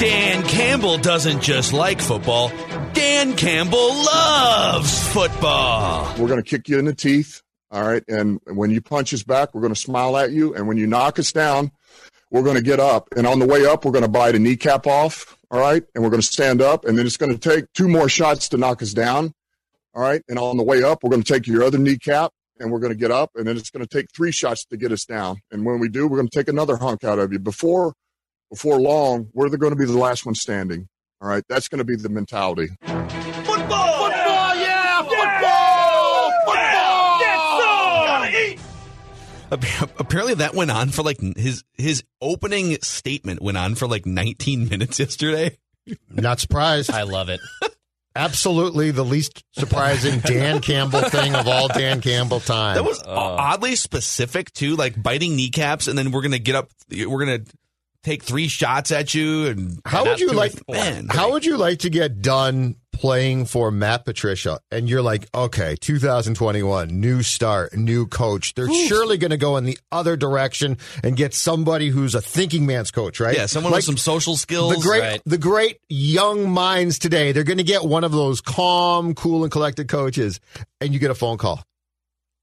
Dan Campbell doesn't just like football. Dan Campbell loves football. We're going to kick you in the teeth. All right. And when you punch us back, we're going to smile at you. And when you knock us down, we're going to get up. And on the way up, we're going to bite a kneecap off. All right. And we're going to stand up. And then it's going to take two more shots to knock us down. All right. And on the way up, we're going to take your other kneecap and we're going to get up. And then it's going to take three shots to get us down. And when we do, we're going to take another hunk out of you. Before before long, we're going to be the last one standing. All right, that's going to be the mentality. Football! Football! Yeah! Football! Football! Apparently, that went on for like his his opening statement went on for like 19 minutes yesterday. Not surprised. I love it. Absolutely the least surprising Dan Campbell thing of all Dan Campbell time. That was oddly specific too, like biting kneecaps, and then we're gonna get up. We're gonna take three shots at you. And how would you like? Man, how would you like to get done playing for Matt Patricia? And you're like, okay, 2021, new start, new coach. They're Oof. surely going to go in the other direction and get somebody who's a thinking man's coach, right? Yeah, someone like with some social skills. The great, right. the great young minds today. They're going to get one of those calm, cool, and collected coaches, and you get a phone call.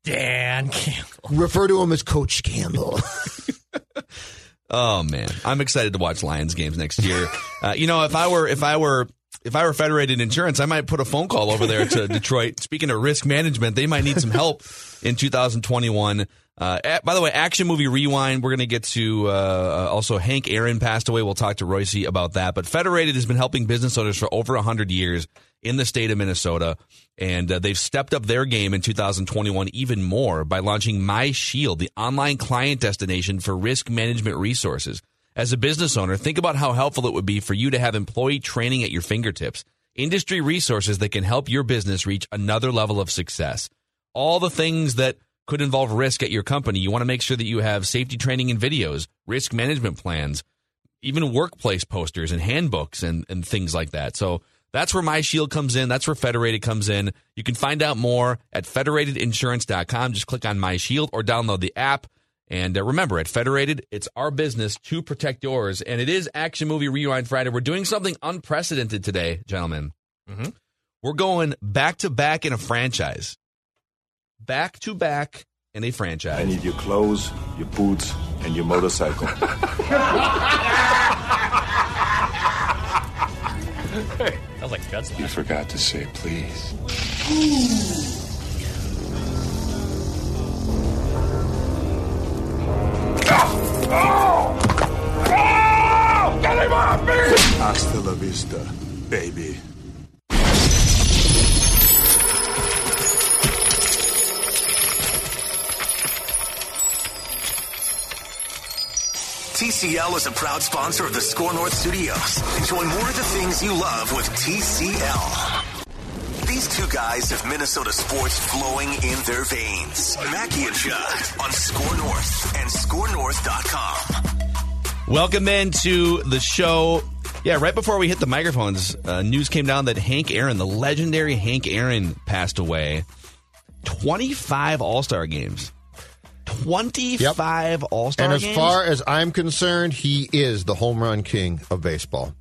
Dan Campbell. Refer to him as Coach Campbell. Oh man, I'm excited to watch Lions games next year. Uh, you know, if I were if I were if I were Federated Insurance, I might put a phone call over there to Detroit. Speaking of risk management, they might need some help in 2021. Uh, at, by the way, Action Movie Rewind. We're going to get to uh, uh, also Hank Aaron passed away. We'll talk to Reusse about that. But Federated has been helping business owners for over 100 years in the state of Minnesota. And uh, they've stepped up their game in 2021 even more by launching My Shield, the online client destination for risk management resources. As a business owner, think about how helpful it would be for you to have employee training at your fingertips, industry resources that can help your business reach another level of success. All the things that could involve risk at your company. You want to make sure that you have safety training and videos, risk management plans, even workplace posters and handbooks and, and things like that. So that's where My Shield comes in. That's where Federated comes in. You can find out more at federatedinsurance.com. Just click on My Shield or download the app. And uh, remember, at Federated, it's our business to protect yours. And it is Action Movie Rewind Friday. We're doing something unprecedented today, gentlemen. Mm-hmm. We're going back to back in a franchise. Back to back in a franchise. I need your clothes, your boots, and your motorcycle. Sounds like Judd's You forgot to say please. Hasta la vista, baby. TCL is a proud sponsor of the Score North Studios. Enjoy more of the things you love with TCL. These two guys have Minnesota sports flowing in their veins. Mackey and Judd on Score North and ScoreNorth.com. Welcome into the show. Yeah, right before we hit the microphones, uh, news came down that Hank Aaron, the legendary Hank Aaron, passed away. 25 All Star games. 25 yep. All Star games. And as games? far as I'm concerned, he is the home run king of baseball.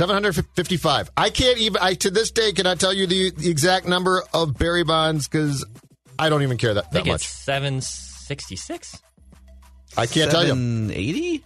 755. I can't even, I to this day cannot tell you the, the exact number of Barry Bonds because I don't even care that, I think that much. It's 766. I can't tell you. 780?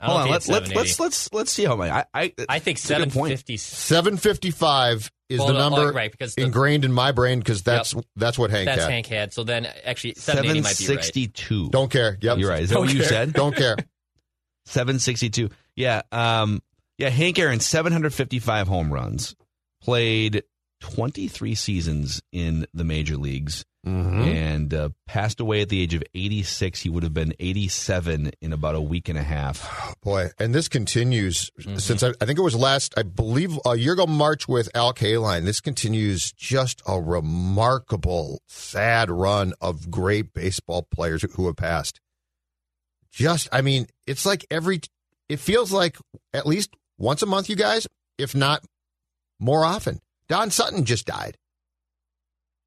Hold on, let's let's let's let's let's see how many. I I, I think it's a good point. 750. 755 is Well, the number like, right, because the- ingrained in my brain because that's that's what Hank That's had. Hank had. So then actually 780 Seven might be right. sixty two. Don't care. Yep. You're right. Is that Don't what you said? Don't care. Seven sixty two. Yeah. Um. Yeah. Hank Aaron, seven hundred fifty five home runs. Played twenty three seasons in the major leagues. Mhm. and uh, passed away at the age of 86. He would have been 87 in about a week and a half. Boy, and this continues Mm-hmm. since I, I think it was last, I believe, a year ago March with Al Kaline. This continues just a remarkable, sad run of great baseball players who have passed. Just, I mean, it's like every, it feels like at least once a month, you guys, if not more often. Don Sutton just died.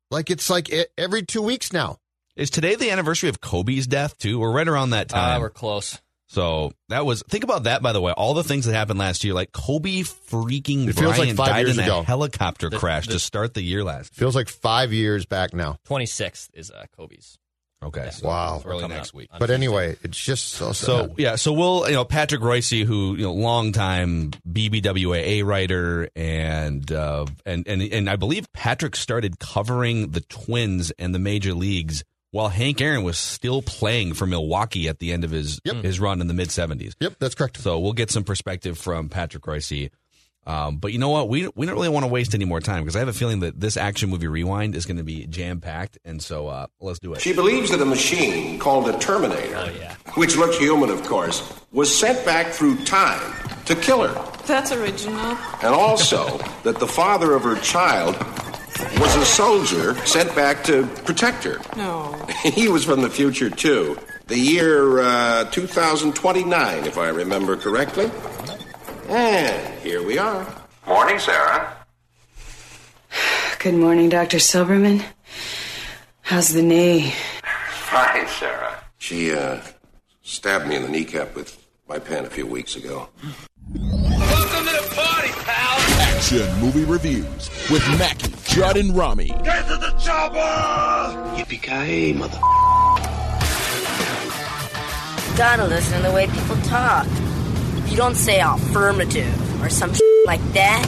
Like it's like every two weeks now. Is today the anniversary of Kobe's death too? We're right around that Uh, time. we're close. so that was think about that by the way. All the things that happened last year, like Kobe freaking It feels like five died years in ago. a helicopter The- crash the- to start the year last. Feels like five years back now. 26th is uh, Kobe's. Okay, Yeah. so Wow. it's early next up week. But anyway, it's just so sad. So yeah, so we'll you know Patrick Reusse, who you know longtime BBWAA writer, and uh, and and and I believe Patrick started covering the Twins and the major leagues while Hank Aaron was still playing for Milwaukee at the end of his Yep. his run in the mid seventies. Yep, that's correct. So we'll get some perspective from Patrick Reusse. Um, but you know what? We we don't really want to waste any more time because I have a feeling that this action movie rewind is going to be jam packed, and so uh, let's do it. She believes that a machine called a Terminator, Oh, yeah. which looks human, of course, was sent back through time to kill her. That's original. And also that the father of her child was a soldier sent back to protect her. No. He was from the future, too. The year uh, 2029, if I remember correctly. And here we are. Morning, Sarah. Good morning, Dr. Silberman. How's the knee? Fine, Sarah. She uh, stabbed me in the kneecap with my pen a few weeks ago. Welcome to the party, pal. Action movie reviews with Mackey, Judd, and Rami. Get to the chopper! Yippee-ki-yay, mother... Gotta listen to the way people talk. If you don't say affirmative or some like that,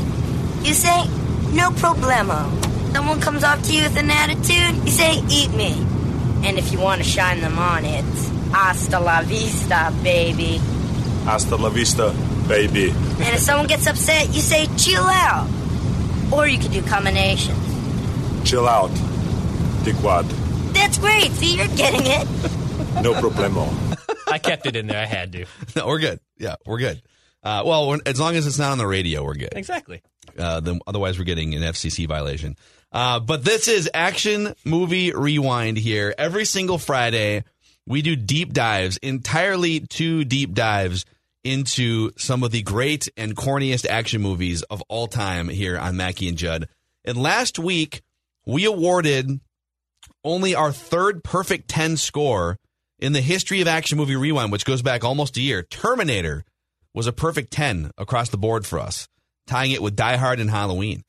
you say no problemo. Someone comes up to you with an attitude, you say eat me. And if you want to shine them on, it's hasta la vista, baby. Hasta la vista, baby. And if someone gets upset, you say chill out. Or you could do combinations. Chill out. Dickwad. That's great. See, you're getting it. No problemo. I kept it in there. I had to. No, we're good. Yeah, we're good. Uh, well, as long as it's not on the radio, we're good. Exactly. Uh, then otherwise, we're getting an FCC violation. Uh, but this is Action Movie Rewind here. Every single Friday, we do deep dives, entirely two deep dives into some of the great and corniest action movies of all time here on Mackey and Judd. And last week, we awarded only our third perfect 10 score in the history of Action Movie Rewind, which goes back almost a year. Terminator was a perfect 10 across the board for us, tying it with Die Hard and Halloween.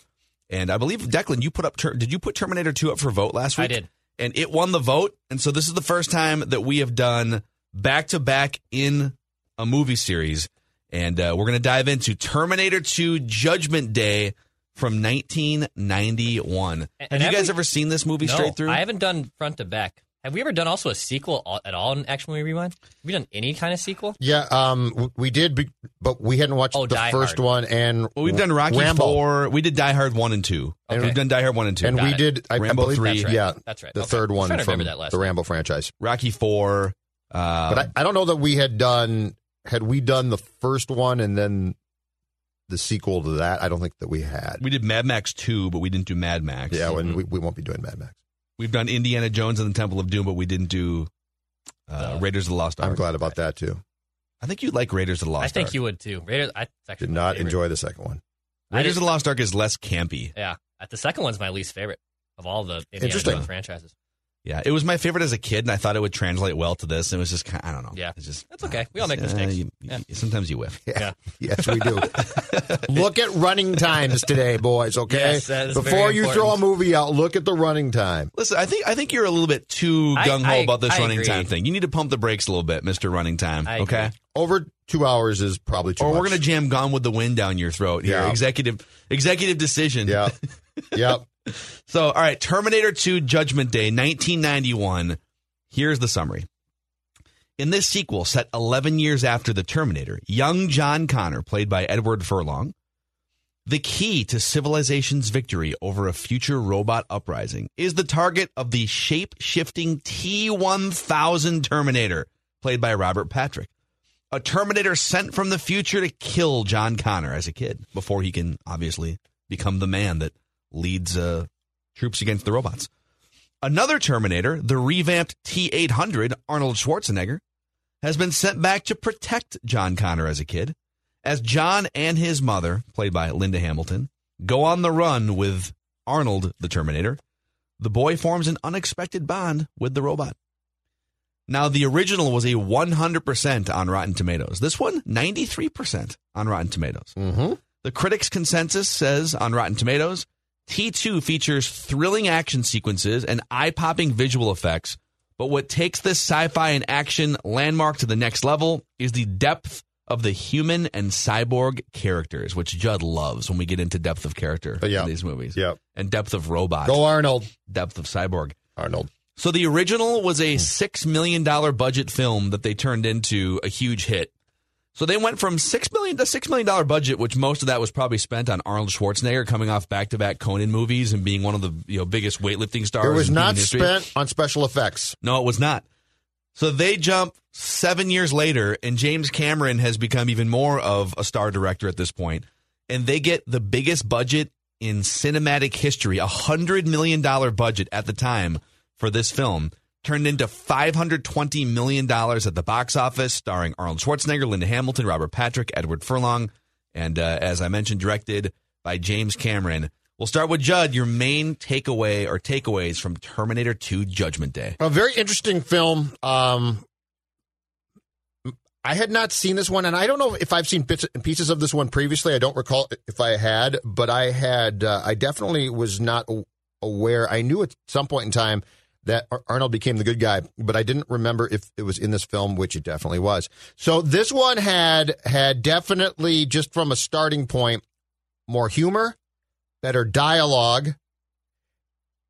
And I believe, Declan, you put up, Ter- did you put Terminator 2 up for vote last week? I did. And it won the vote. And so this is the first time that we have done back to back in a movie series. And uh, we're going to dive into Terminator 2 Judgment Day from 1991. And have you guys we- ever seen this movie no, straight through? I haven't done front to back. Have we ever done also a sequel at all in Action Movie Rewind? Have we done any kind of sequel? Yeah, um, we did, be- but we hadn't watched Oh, the Die first Hard. one. And Well, we've done Rocky Rambo. Four. We did Die Hard one and two, and we've done Die Hard one and two. and Got we it. did I, I Rambo believe, three. That's right. Yeah, That's right. The Okay. third one from remember that last the week. Rambo franchise. Rocky Four. Uh, But I, I don't know that we had done had we done the first one and then the sequel to that. I don't think that we had. we did Mad Max two, but we didn't do Mad Max. yeah, and we, we won't be doing Mad Max. We've done Indiana Jones and the Temple of Doom, but we didn't do uh, Uh, Raiders of the Lost Ark. I'm glad about that too. I think you like Raiders of the Lost Ark. I think Ark. you would too. Raiders. I, Did not enjoy the second one. I Raiders of the Lost Ark is less campy. Yeah, the second one's my least favorite of all the Indiana Interesting. Jones franchises. Yeah, it was my favorite as a kid, and I thought it would translate well to this. It was just, kind I don't know. Yeah. it's just That's okay. We all make uh, mistakes. you- Yeah. sometimes you whiff. Yeah. Yes, we do. look at running times today, boys. Okay, Yes, that is before very you throw a movie out, look at the running time. Listen, I think I think you're a little bit too gung ho about this I running agree. time thing. You need to pump the brakes a little bit, Mister Running Time. I okay. agree. Over two hours is probably too Or much. we're gonna jam "Gone with the Wind" down your throat. Here, Yeah. executive executive decision. Yeah, yep. So, all right, Terminator 2 Judgment Day, 1991. Here's the summary. In this sequel, set 11 years after The Terminator, young John Connor, played by Edward Furlong, the key to civilization's victory over a future robot uprising is the target of the shape shifting T 1000 Terminator, played by Robert Patrick. A Terminator sent from the future to kill John Connor as a kid before he can obviously become the man that leads uh, troops against the robots. Another Terminator, the revamped T 800, Arnold Schwarzenegger, has been sent back to protect John Connor as a kid. As John and his mother, played by Linda Hamilton, go on the run with Arnold the Terminator, the boy forms an unexpected bond with the robot. Now, the original was a 100% on Rotten Tomatoes. This one, 93% on Rotten Tomatoes. Mm-hmm. The critics' consensus says on Rotten Tomatoes, T2 features thrilling action sequences and eye popping visual effects. But what takes this sci fi and action landmark to the next level is the depth of the human and cyborg characters, which Judd loves when we get into depth of character uh, Yeah. in these movies. Yep. And depth of robot, Go Arnold. depth of cyborg. Arnold. So the original was a hmm. six million dollar budget film that they turned into a huge hit. So they went from six million to six million dollar budget, which most of that was probably spent on Arnold Schwarzenegger coming off back to back Conan movies and being one of the you know biggest weightlifting stars. It was not spent on special effects. No, it was not. So they jump seven years later, and James Cameron has become even more of a star director at this point, and they get the biggest budget in cinematic history, a hundred million dollar budget at the time for this film, turned into five hundred twenty million dollars at the box office, starring Arnold Schwarzenegger, Linda Hamilton, Robert Patrick, Edward Furlong, and uh, as I mentioned, directed by James Cameron. We'll start with Judd. Your main takeaway or takeaways from Terminator 2 Judgment Day. A very interesting film. Um, I had not seen this one, and I don't know if I've seen bits and pieces of this one previously. I don't recall if I had, but I had. Uh, I definitely was not aware. I knew at some point in time that Arnold became the good guy, but I didn't remember if it was in this film, which it definitely was. So this one had had definitely just from a starting point more humor, better dialogue,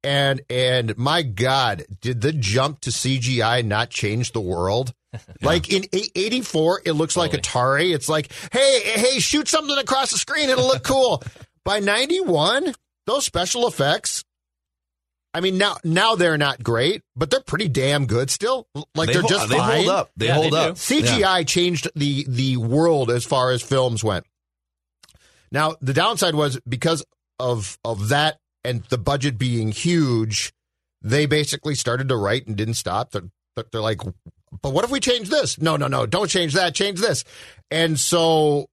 and and my God, did the jump to CGI not change the world? Like in 84, it looks like Atari. It's like, hey, hey, shoot something across the screen, it'll look cool. By 91, those special effects. I mean, now now they're not great, but they're pretty damn good still. Like They they're hol- just they hold up. They Yeah, hold they up. do. CGI changed the the world as far as films went. Now, the downside was because of of that and the budget being huge, they basically started to write and didn't stop. They're, they're like, but what if we change this? No, no, no, don't change that. Change this. And so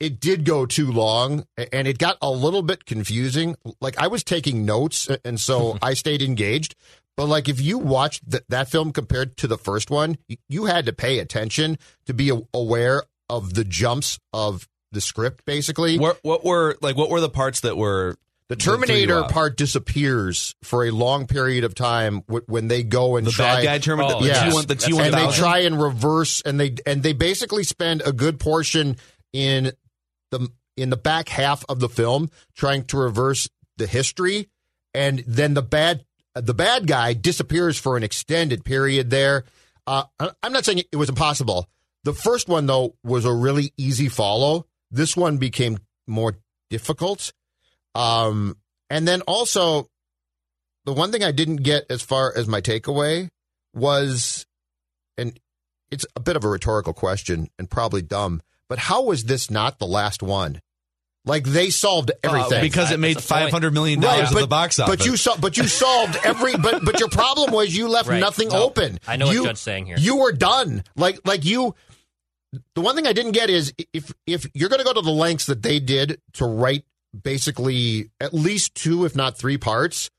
it did go too long and it got a little bit confusing. Like I was taking notes and so I stayed engaged. But like if you watched th- that film compared to the first one, y- you had to pay attention to be a- aware of the jumps of the script basically. What, what were like? What were the parts that were The that threw you Terminator part disappears for a long period of time w- when they go and The try bad guy Terminator- oh, the Yes. T1 the and they try and reverse and they and they basically spend a good portion in the in the back half of the film trying to reverse the history and then the bad the bad guy disappears for an extended period there. Uh, I'm not saying it was impossible. The first one though was a really easy follow. This one became more difficult. Um, and then also, the one thing I didn't get as far as my takeaway was, and it's a bit of a rhetorical question and probably dumb, but how was this not the last one? Like they solved everything Uh, because it made five hundred million dollars at the box office. But you saw, but you solved every. But but your problem was you left Right. nothing No. open. I know what You- Judd's saying here. You were done. Like like you. The one thing I didn't get is if if you're going to go to the lengths that they did to write basically at least two, if not three parts,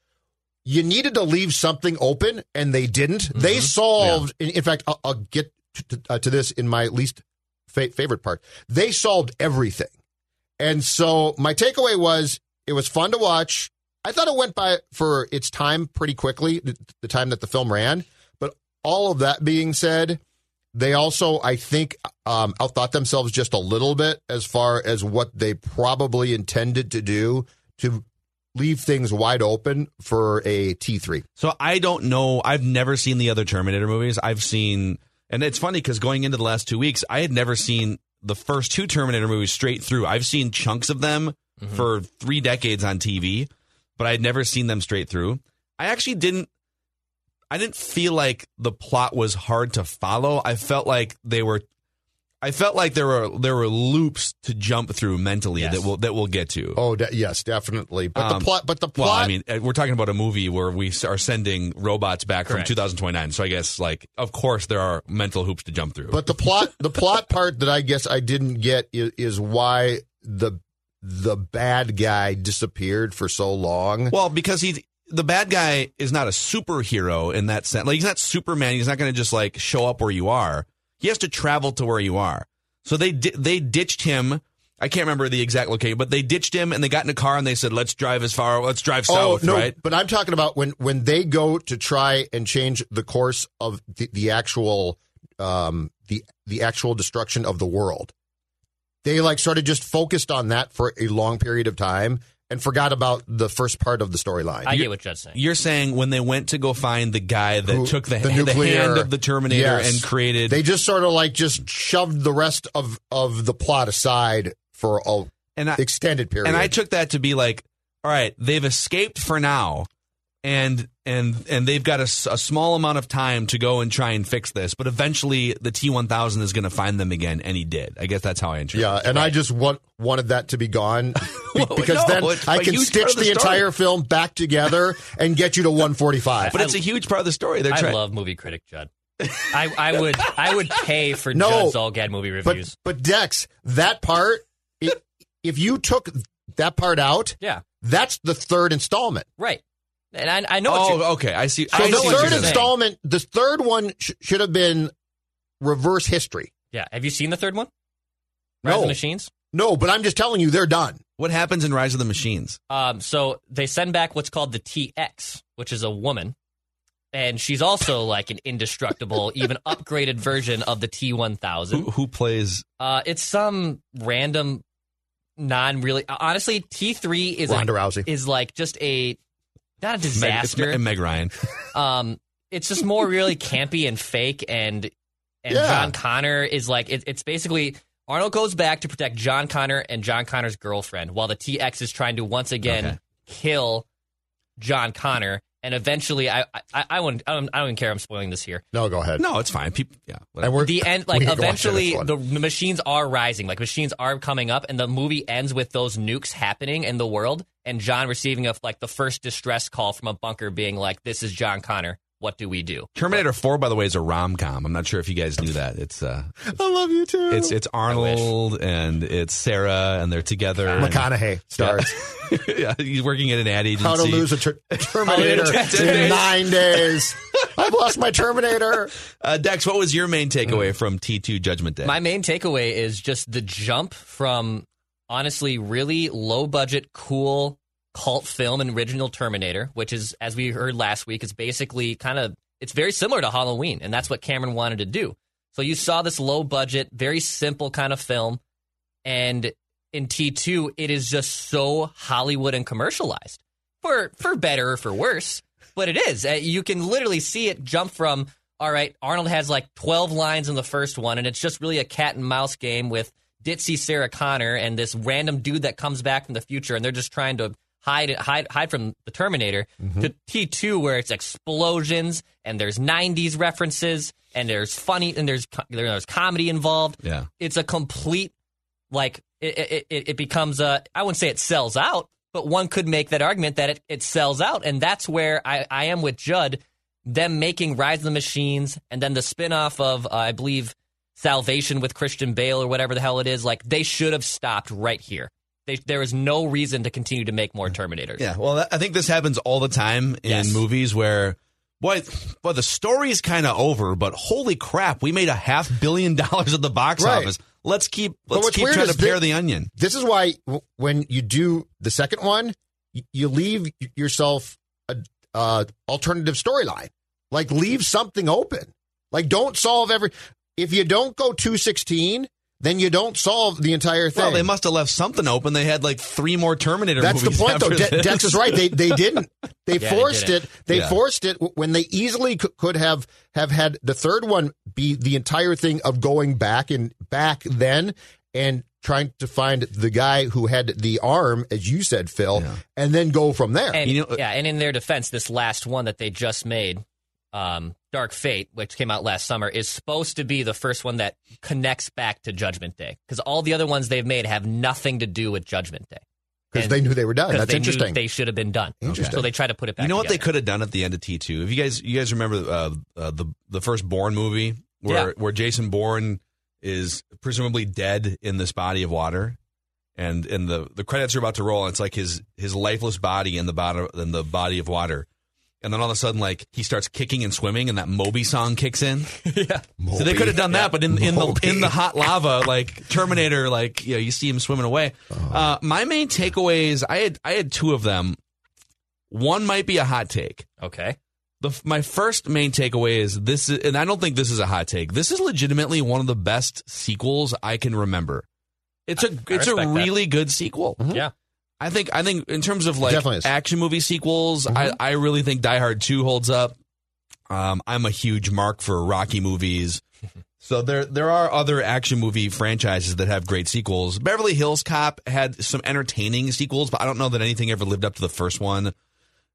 you needed to leave something open, and they didn't. Mm-hmm. They solved. In, in fact, I'll, I'll get to, uh, to this in my at least fa- favorite part. They solved everything, and so my takeaway was it was fun to watch. I thought it went by for its time pretty quickly, the, the time that the film ran. But all of that being said, they also, I think, um, outthought themselves just a little bit as far as what they probably intended to do to leave things wide open for a T3. So I don't know. I've never seen the other Terminator movies. I've seen, and it's funny because going into the last two weeks, I had never seen the first two Terminator movies straight through. I've seen chunks of them mm-hmm. for three decades on TV, but I had never seen them straight through. I actually didn't. I didn't feel like the plot was hard to follow. I felt like they were. I felt like there were there were loops to jump through mentally Yes. that we'll that we'll get to. Oh, de- yes, definitely. But Um, the plot, but the plot. Well, I mean, uh, we're talking about a movie where we are sending robots back Correct. from 2029. So I guess, like, of course, there are mental hoops to jump through. But the plot, the plot part that I guess I didn't get is, is why the the bad guy disappeared for so long. well, because he's the bad guy is not a superhero in that sense. Like, he's not Superman. He's not going to just like show up where you are. He has to travel to where you are. So they di- they ditched him. I can't remember the exact location, but they ditched him and they got in a car and they said, "Let's drive as far. Let's drive south." oh no! Right? But I'm talking about when when they go to try and change the course of the, the actual um the the actual destruction of the world. They like sort of just focused on that for a long period of time and forgot about the first part of the storyline. I get what Judd's saying. You're saying when they went to go find the guy that Who- took the, the the, nuclear- hand of the Terminator Yes. and created They just sort of like just shoved the rest of of the plot aside for a and I, extended period. and I took that to be like, all right, they've escaped for now, and and and they've got a small amount of time to go and try and fix this, but eventually the T1000 is going to find them again, and he did. I guess that's how I interpret. It. Yeah, and I just want wanted that to be gone be- Well, because no, then it's I a can stitch the, the entire film back together and get you to 145. but it's a huge part of the story. They're I trying. love movie critic Judd. I, I would I would pay for No, Judd Zulgad movie reviews. but Dex, that part, i if you took that part out, yeah, that's the third installment. right. And I, I know. what oh, okay. I see. So I the see third you're saying. installment, the third one sh- should have been reverse history. yeah. Have you seen the third one? Rise of No. the Machines. No, but I'm just telling you, they're done. What happens in Rise of the Machines? Um, so they send back what's called the TX, which is a woman, and she's also like an indestructible, even upgraded version of the T1000. Who, who plays? Uh, it's some random, non really. Honestly, T3 is Ronda a, Rousey. is like just a not a Meg, it's disaster. Me- and Meg Ryan. um, it's just more really campy and fake, and and Yeah. John Connor is like it, it's basically Arnold goes back to protect John Connor and John Connor's girlfriend, while the TX is trying to once again Okay. kill John Connor, and eventually I I, I wouldn't I don't, I don't even care I'm spoiling this here. No, go ahead. No, it's fine. People, yeah. whatever. And we're, The end, like can go on to eventually, the, the machines are rising. Like machines are coming up, and the movie ends with those nukes happening in the world, and John receiving a like the first distress call from a bunker, being like, "This is John Connor. What do we do?" Terminator 4, by the way, is a rom com. I'm not sure if you guys knew that. It's uh, I love you too. it's it's Arnold and it's Sarah, and they're together. and- McConaughey stars. yeah, he's working at an ad agency. How to lose a ter- Terminator in nine days. I've lost my Terminator. Uh, Dex, what was your main takeaway from T2 Judgment Day? My main takeaway is just the jump from honestly really low budget, cool cult film and original Terminator, which is, as we heard last week, is basically kind of it's very similar to Halloween, and that's what Cameron wanted to do. So you saw this low budget, very simple kind of film, and in T2, it is just so Hollywood and commercialized for for better or for worse. But it is. Uh, You can literally see it jump from all right. Arnold has like twelve lines in the first one, and it's just really a cat and mouse game with ditzy Sarah Connor and this random dude that comes back from the future, and they're just trying to hide hide hide from the Terminator. To T two, where it's explosions and there's '90s references and there's funny and there's there's comedy involved. yeah. It's a complete like it, it, it, it becomes a I wouldn't say it sells out, but one could make that argument that it, it sells out, and that's where I, I am with Judd. Them making Rise of the Machines and then the spin-off of uh, I believe Salvation with Christian Bale or whatever the hell it is, like they should have stopped right here. They, there is no reason to continue to make more Terminators. Yeah, well, I think this happens all the time in Yes. movies where, boy, boy, the story's kind of over, but holy crap, we made a half billion dollars at the box Right. office. Let's keep But let's what's keep weird trying to is pare the onion. This is why when you do the second one, you leave yourself a uh, alternative storyline. Like leave something open. Like don't solve every. If you don't go two sixteen, then you don't solve the entire thing. Well, they must have left something open. They had like three more Terminator. That's the movies point, though. De- Dex is right. They they didn't. They Yeah, they forced didn't. it. They Yeah. forced it when they easily could, could have have had the third one be the entire thing of going back and back then and trying to find the guy who had the arm, as you said, Phil, and then go from there. And You know- yeah, and in their defense, this last one that they just made, um, Dark Fate, which came out last summer, is supposed to be the first one that connects back to Judgment Day because all the other ones they've made have nothing to do with Judgment Day because they knew they were done. That's they knew interesting. they should have been done. Interesting. So they try to put it back. You know what they together. could have done at the end of T two? If you guys you guys remember uh, uh, the the first Bourne movie where Yeah. where Jason Bourne is presumably dead in this body of water, and and the the credits are about to roll, and it's like his his lifeless body in the bottom in the body of water. And then all of a sudden, like he starts kicking and swimming, and that Moby song kicks in. yeah. So they could have done that, but in in the in the hot lava, like Terminator, like you know, you see him swimming away. Uh, my main takeaways, I had I had two of them. One might be a hot take. Okay. The my first main takeaway is this, is, and I don't think this is a hot take. This is legitimately one of the best sequels I can remember. It's a it's a respect that. really good sequel. Yeah. I think I think in terms of like action movie sequels, I, I really think Die Hard Two holds up. Um, I'm a huge mark for Rocky movies. So there there are other action movie franchises that have great sequels. Beverly Hills Cop had some entertaining sequels, but I don't know that anything ever lived up to the first one.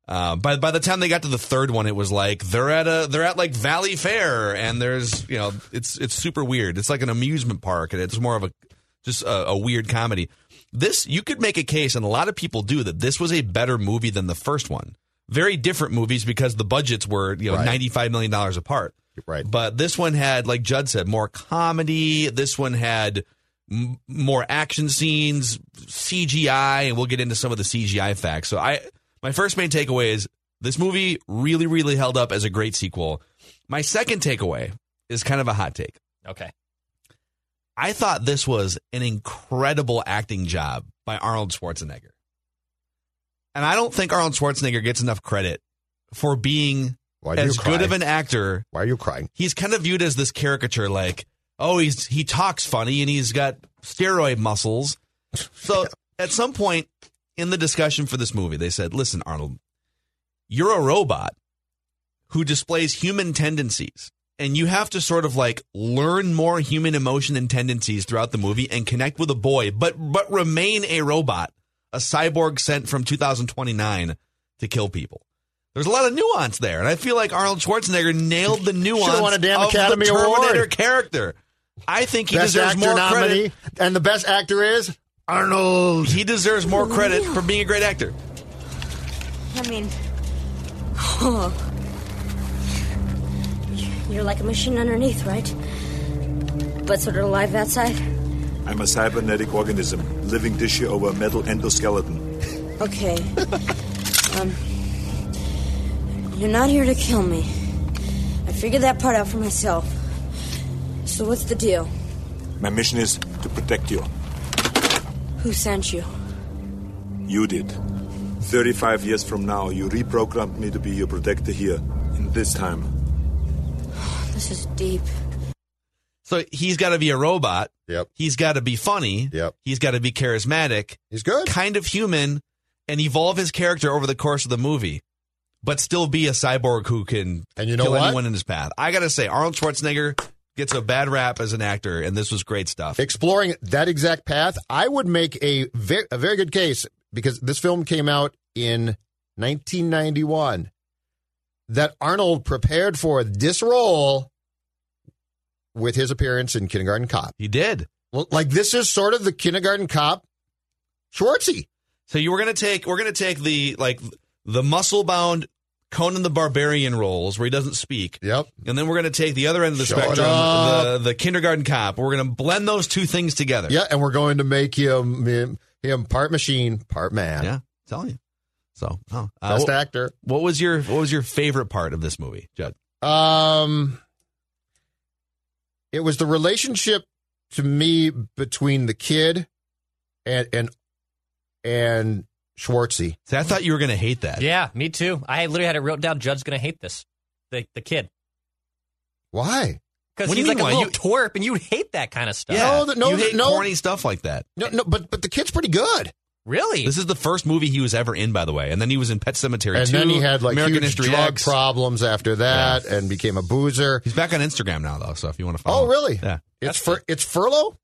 Uh, by by the time they got to the third one, it was like they're at a they're at like Valleyfair, and there's you know it's it's super weird. It's like an amusement park, and it's more of a just a, a weird comedy. This you could make a case, and a lot of people do that. This was a better movie than the first one. Very different movies because the budgets were you know Right. ninety five million dollars apart. Right. But this one had, like Judd said, more comedy. This one had m- more action scenes, CGI, and we'll get into some of the CGI facts. So I, my first main takeaway is this movie really, really held up as a great sequel. My second takeaway is kind of a hot take. Okay. I thought this was an incredible acting job by Arnold Schwarzenegger. And I don't think Arnold Schwarzenegger gets enough credit for being as good of an actor. Why are you crying? he's kind of viewed as this caricature like oh he's he talks funny and he's got steroid muscles. So at some point in the discussion for this movie they said listen arnold you're a robot who displays human tendencies and you have to sort of like learn more human emotion and tendencies throughout the movie and connect with a boy but but remain a robot a cyborg sent from 2029 to kill people there's a lot of nuance there, and I feel like Arnold Schwarzenegger nailed the nuance won a damn of Academy the Terminator Award. character. I think he best deserves more nominee, credit. and the best actor is Arnold. He deserves more credit for being a great actor. I mean, you're like a machine underneath, right? But sort of alive outside. I'm a cybernetic organism, living tissue over a metal endoskeleton. Okay. um, you're not here to kill me. I figured that part out for myself. So what's the deal? My mission is to protect you. Who sent you? You did. 35 years from now, you reprogrammed me to be your protector here, in this time. This is deep. So he's got to be a robot. Yep. He's got to be funny. Yep. He's got to be charismatic. He's good. Kind of human, and evolve his character over the course of the movie, but still be a cyborg who can And you know kill what? anyone in his path. I gotta say, Arnold Schwarzenegger gets a bad rap as an actor, and this was great stuff. exploring that exact path, I would make a very, a very good case because this film came out in 1991 that Arnold prepared for this role with his appearance in Kindergarten Cop. He did. Well, like this is sort of the Kindergarten Cop Schwartzy. So you were gonna take we're gonna take the like the muscle bound Conan the Barbarian roles where he doesn't speak. Yep. And then we're gonna take the other end of the Shut spectrum, the the kindergarten cop. We're gonna blend those two things together. Yeah, and we're going to make him Him part machine, part man. Yeah, telling you. So, oh, uh, Best what, actor. what was your what was your favorite part of this movie, Judd? Um, it was the relationship to me between the kid and and and Schwartzy. See, I thought you were going to hate that. Yeah, me too. I literally had it wrote down. Judd's gonna hate this. The the kid Why? because he's you like a why? little You- twerp, and you hate that kind of stuff. Yeah, No, no, you hate no. corny stuff like that. No, no, but but the kid's pretty good. Really? This is the first movie he was ever in, by the way, and then he was in Pet Sematary too. And 2, then he had like American huge History drug X. problems after that, and became a boozer. He's back on Instagram now, though. So if you want to follow, Oh, really? Yeah, It's for it's furlough.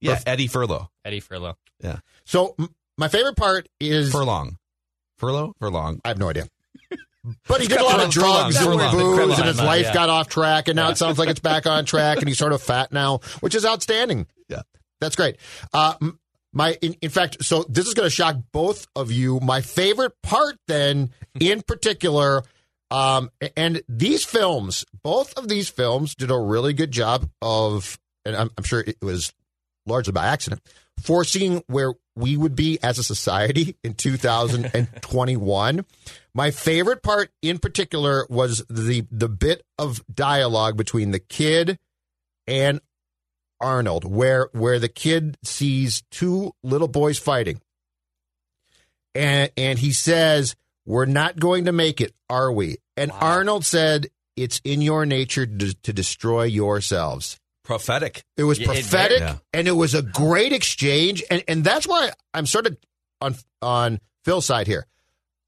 yeah. Eddie Furlow. Eddie Furlow. Yeah, So m- my favorite part is Furlong. Furlow. Furlong. I have no idea. But he did a lot of Furlong, drugs and Furlong. booze, Furlong, and his yeah. life got off track, and now it sounds like it's back on track, and he's sort of fat now, which is outstanding. Yeah. That's great. Uh, m- my, in, in fact, so this is going to shock both of you. My favorite part, then, in particular, um, and these films, both of these films did a really good job of, and I'm, I'm sure it was largely by accident, foreseeing where we would be as a society in 2021. My favorite part in particular was the the bit of dialogue between the kid and Arnold where where the kid sees two little boys fighting. And and he says, "We're not going to make it, are we?" And Arnold said, "It's in your nature to, to destroy yourselves." Prophetic. It was Yeah, it- prophetic, Yeah. and it was a great exchange, and and that's why I'm sort of on on Phil's side here.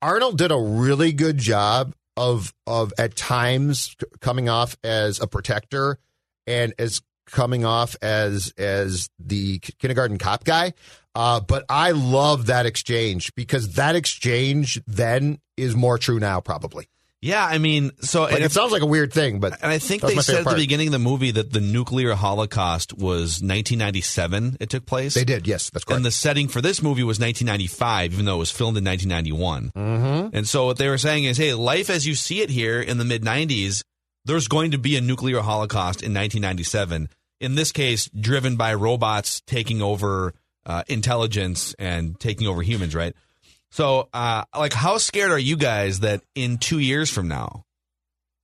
Arnold did a really good job of of at times coming off as a protector and as coming off as as the kindergarten cop guy. Uh, but I love that exchange because that exchange then is more true now, probably. Yeah, I mean, so Like, it sounds like a weird thing, but And I think they said at the beginning of the movie that the nuclear holocaust was 1997. It took place. they did. Yes, that's correct. And the setting for this movie was 1995, even though it was filmed in 1991. mm-hmm. And so what they were saying is, hey, life as you see it here in the mid 90s, there's going to be a nuclear holocaust in 1997. In this case, driven by robots taking over uh, intelligence and taking over humans, right? So, uh, like, how scared are you guys that in two years from now,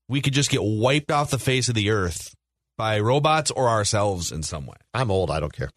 we could just get wiped off the face of the earth by robots or ourselves in some way? I'm old. I don't care.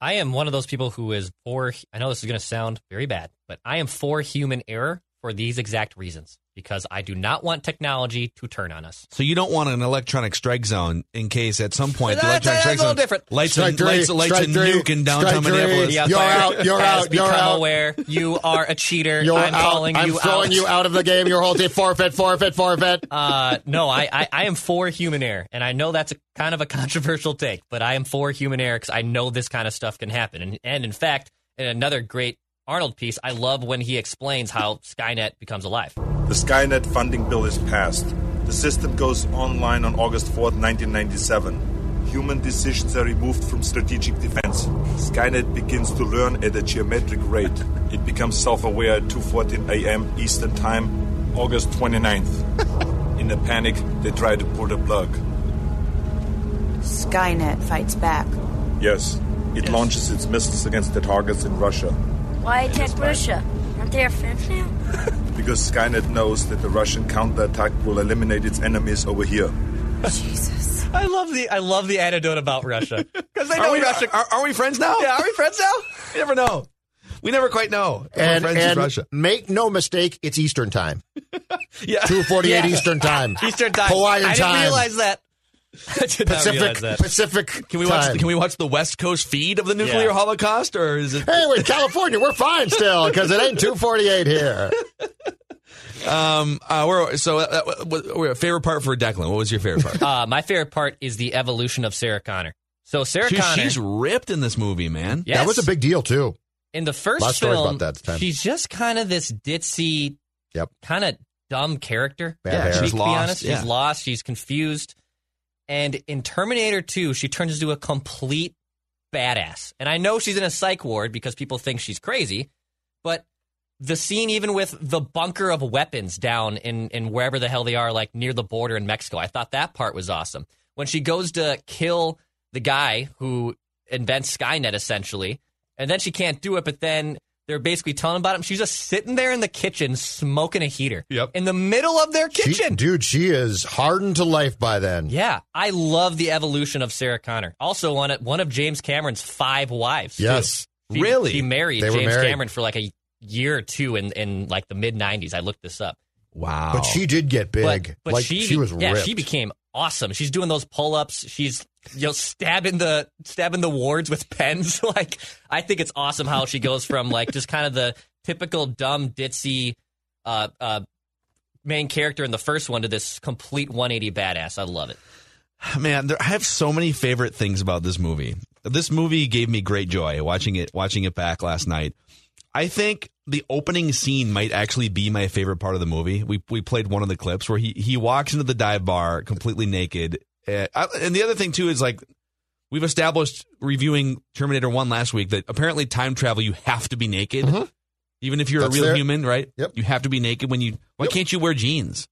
I am one of those people who is for. I know this is going to sound very bad, but I am for human error for these exact reasons because I do not want technology to turn on us. So you don't want an electronic strike zone in case at some point the That's- electronic that's strike a little zone different. lights Strike a, three, lights, lights a three, nuke in downtown strike three. Minneapolis. The You're out, you're out, you're out. aware you are a cheater. You're I'm out. calling I'm you throwing out. you out of the game. Your whole team forfeit, forfeit, forfeit. Uh, no, I, I, I am for human error, and I know that's a kind of a controversial take, but I am for human error because I know this kind of stuff can happen. And, and in fact, in another great Arnold piece, I love when he explains how Skynet becomes alive. The Skynet funding bill is passed. The system goes online on August 4th, 1997. Human decisions are removed from strategic defense. Skynet begins to learn at a geometric rate. It becomes self-aware at 2:14 a.m. Eastern Time, August 29th. In a panic, they try to pull the plug. Skynet fights back. Yes, it launches its missiles against the targets in Russia Why attack Russia? Aren't they our friends now? because Skynet knows that the Russian counterattack will eliminate its enemies over here. Jesus. I love the I love the anecdote about Russia because they Are know we, Russia. are, are we friends now? Yeah, are we friends now? We never know. We never quite know. if we're And, friends with and Russia. make no mistake, it's Eastern time. Yeah. 248 Yeah. Eastern time. Eastern time. Hawaiian I didn't time. realize. I did not realize that. Pacific Pacific. Can we watch? time. Can we watch the West Coast feed of the nuclear Yeah. holocaust, or is it? Hey, we're in California. We're fine still because it ain't 248 here. Um, uh, we're, so, uh, uh, what- what- favorite part for Declan. What was your favorite part? Uh, my favorite part is the evolution of Sarah Connor. So Sarah She- Connor, she's ripped in this movie, man. yes, That was a big deal, too. in the first Lot of film. about that time. She's just kind of this ditzy, Yep. kind of dumb character. Bad Yeah, hair. to she's be lost, honest, yeah. she's lost. She's confused. And in Terminator 2, she turns into a complete badass. And I know she's in a psych ward because people think she's crazy, but the scene, even with the bunker of weapons down in, in wherever the hell they are, like near the border in Mexico, I thought that part was awesome. When she goes to kill the guy who invents Skynet, essentially, and then she can't do it. But then they're basically telling about him. She's just sitting there in the kitchen smoking a heater. Yep. In the middle of their She- kitchen. dude, she is hardened to life by then. Yeah, I love the evolution of Sarah Connor. Also, one of, one of James Cameron's five wives. Yes. She- Really? She married They James married. Cameron for like a year or two in, in like the mid '90s. I looked this up. Wow. But she did get big. But, but like she, she, was yeah, ripped. she became awesome. She's doing those pull ups. She's you know stabbing the stabbing the wards with pens. like I think it's awesome how she goes from like just kind of the typical dumb ditzy uh, uh, main character in the first one to this complete 180 badass. I love it. Man, there, I have so many favorite things about this movie. This movie gave me great joy watching it watching it back last night. I think the opening scene might actually be my favorite part of the movie. We we played one of the clips where he he walks into the dive bar completely naked. Uh, I- and the other thing too is like we've established reviewing Terminator 1 last week that apparently time travel you have to be naked. Even if you're That's a real there. human, right? Yep. You have to be naked when you Why can't you wear jeans?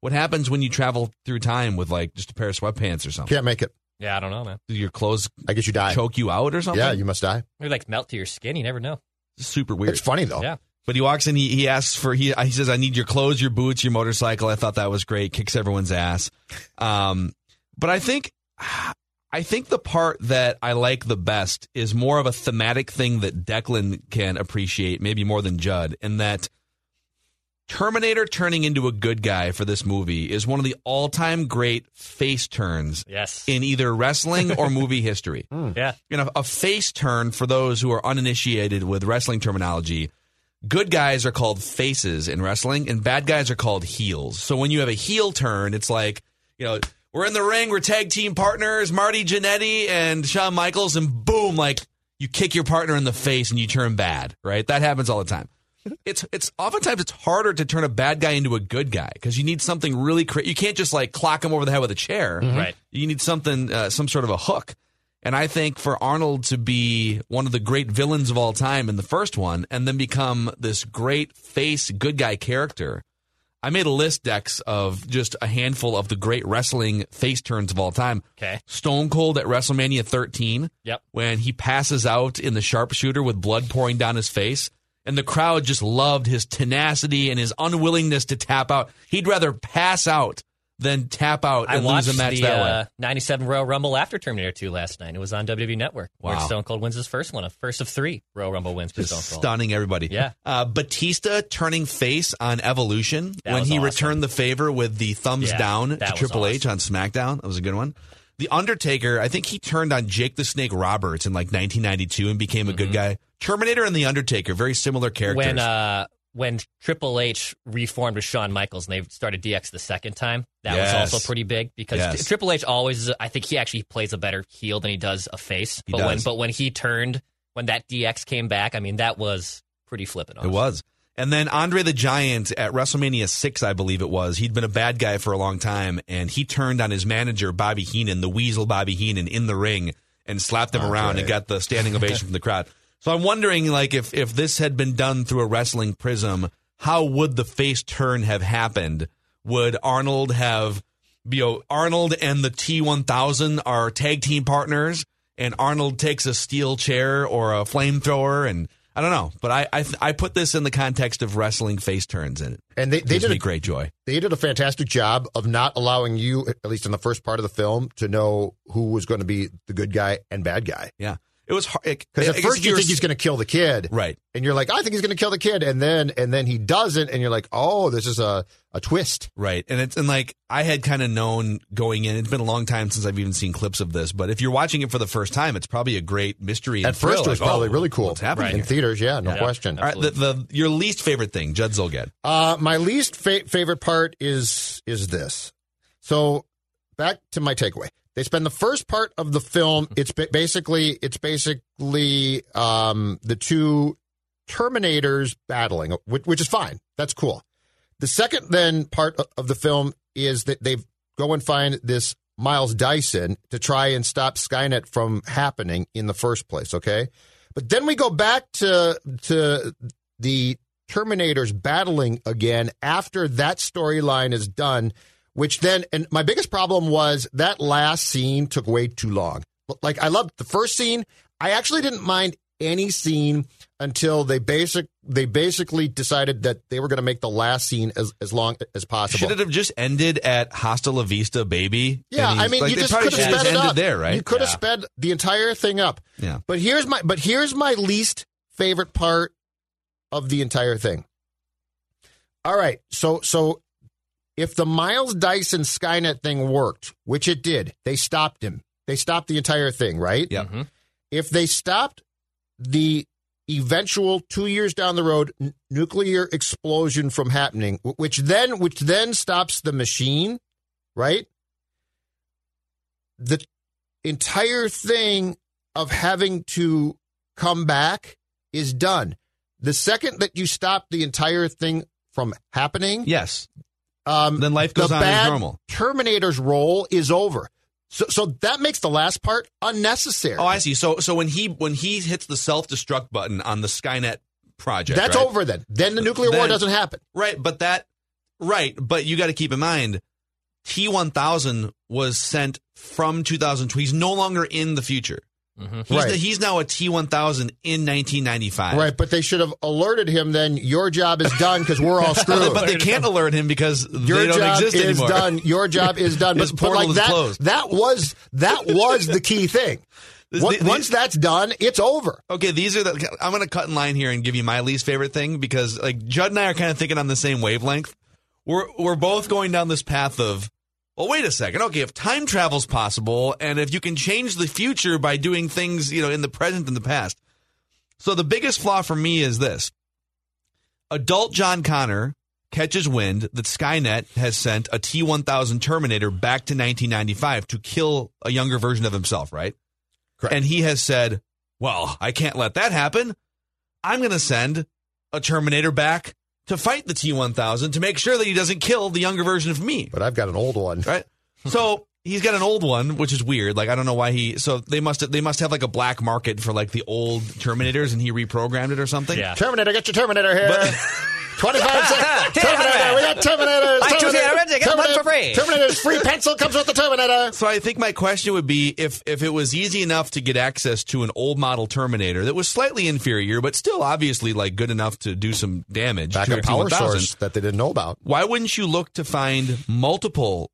What happens when you travel through time with like just a pair of sweatpants or something? Can't make it. Yeah, I don't know, man. Do your clothes I guess you die. choke you out or something? Yeah, you must die. Maybe like melt to your skin. You never know. super weird. It's funny though. Yeah. But he walks in, he, he asks for he he says, "I need your clothes, your boots, your motorcycle." I thought that was great. Kicks everyone's ass. Um, but I think I think the part that I like the best is more of a thematic thing that Declan can appreciate, maybe more than Judd, and that Terminator turning into a good guy for this movie is one of the all-time great face turns Yes. in either wrestling or movie history hmm. yeah. you know, a face turn for those who are uninitiated with wrestling terminology. Good guys are called faces in wrestling, and bad guys are called heels. So when you have a heel turn, it's like, you know, we're in the ring, we're tag team partners, Marty Jannetty and Shawn Michaels, and boom, like you kick your partner in the face and you turn bad, right? That happens all the time. It's it's oftentimes it's harder to turn a bad guy into a good guy because you need something really cra- you can't just like clock him over the head with a chair, Right. You need something, uh, some sort of a hook. And I think for Arnold to be one of the great villains of all time in the first one and then become this great face good guy character, I made a list, Dex, of just a handful of the great wrestling face turns of all time. Okay. Stone Cold at WrestleMania 13 Yep. when he passes out in the sharpshooter with blood pouring down his face. And the crowd just loved his tenacity and his unwillingness to tap out. He'd rather pass out than tap out I and lose watched a match the that way. uh, 97 Royal Rumble after Terminator 2 last night. It was on WWE Network where Wow. Stone Cold wins his first one, a first of three Royal Rumble wins for Just Stone Cold. stunning everybody. Yeah. Uh, Batista turning face on Evolution That when he awesome. returned the favor with the thumbs Yeah, down to Triple H on SmackDown. That was a good one. The Undertaker, I think he turned on Jake the Snake Roberts in like 1992 and became a good guy. Terminator and the Undertaker, very similar characters. Mm-hmm. When uh, when Triple H reformed with Shawn Michaels and they started DX the second time, that Yes. was also pretty big because Yes. Triple H always, I think he actually plays a better heel than he does a face. He but when but when he turned, when that DX came back, I mean that was pretty flippant. It was. And then Andre the Giant at WrestleMania 6, I believe it was. He'd been a bad guy for a long time, and he turned on his manager, Bobby Heenan, the weasel Bobby Heenan, in the ring and slapped him oh, around and got the standing ovation from the crowd. So I'm wondering, like, if, if this had been done through a wrestling prism, how would the face turn have happened? Would Arnold have, you know, Arnold and the T1000 are tag team partners, and Arnold takes a steel chair or a flamethrower, and I don't know, but I I, I put this in the context of wrestling face turns in it. And they, they Gives did me a great joy. they did a fantastic job of not allowing you, at least in the first part of the film, to know who was going to be the good guy and bad guy. Yeah, it was hard Because at first you think he's going to kill the kid, right, and you're like, I think he's going to kill the kid, and then and then he doesn't, and you're like, oh, this is a a twist. Right. And it's and like I had kind of known going in. It's been a long time since I've even seen clips of this, but if you're watching it for the first time, it's probably a great mystery. and At first, thrill, it was like, probably oh, really cool. What's happening in theaters? Yeah, no Yeah. question. All right, the, the your least favorite thing, Judd Zulgad. Uh, my least fa- favorite part is is this. So back to my takeaway. They spend the first part of the film. It's basically it's basically um, the two Terminators battling, which, which is fine. That's cool. The second then part of the film is that they go and find this Miles Dyson to try and stop Skynet from happening in the first place. Okay, but then we go back to to the Terminators battling again after that storyline is done, which then, and my biggest problem was that last scene took way too long. Like, I loved the first scene. I actually didn't mind any scene until they basic they basically decided that they were going to make the last scene as, as long as possible. Should it have just ended at Hasta La Vista, baby? Yeah, I mean, like, you just could have sped it ended up there, right? You could have Yeah. sped the entire thing up. Yeah. But here's my but here's my least favorite part of the entire thing. All right, so so if the Miles Dyson Skynet thing worked, which it did, they stopped him. They stopped the entire thing, right? Yeah. Mm-hmm. If they stopped the eventual two years down the road n- nuclear explosion from happening, wh- which then which then stops the machine, right? The entire thing of having to come back is done. The second that you stop the entire thing from happening, Yes. Um, Then life goes on as normal. Terminator's role is over. So, so that makes the last part unnecessary. Oh, I see. So so when he when he hits the self destruct button on the Skynet project, That's right? over then. Then the nuclear war doesn't happen. Right, but that right, but you got to keep in mind T one thousand was sent from 2002. He's no longer in the future. Mm-hmm. He's, Right. the, he's now a T one thousand in 1995. Right, but they should have alerted him. Then your job is done because we're all screwed. but they can't alert him because your they don't job exist is anymore. done. Your job is done. His but, but like is that, closed. that was that was the key thing. This- Once- the- the- Once that's done, it's over. Okay, these are the. I'm going to cut in line here and give you my least favorite thing because like Judd and I are kind of thinking on the same wavelength. We're we're both going down this path of. Well, wait a second. Okay, if time travel's possible, and if you can change the future by doing things, you know, in the present and the past. So the biggest flaw for me is this: adult John Connor catches wind that Skynet has sent a T1000 Terminator back to 1995 to kill a younger version of himself, right? Correct. And he has said, well, I can't let that happen. I'm going to send a Terminator back to fight the T1000 to make sure that he doesn't kill the younger version of me. But I've got an old one. Right? So he's got an old one, which is weird. Like I don't know why he. So they must they must have like a black market for like the old Terminators, and he reprogrammed it or something. Yeah. Terminator, get your Terminator here. 25 seconds. Terminator, we got Terminators. I choose the Terminator, get one for free. Terminator's free pencil comes with the Terminator. So I think my question would be if if it was easy enough to get access to an old model Terminator that was slightly inferior, but still obviously like good enough to do some damage to Backup your power source that they didn't know about. why wouldn't you look to find multiple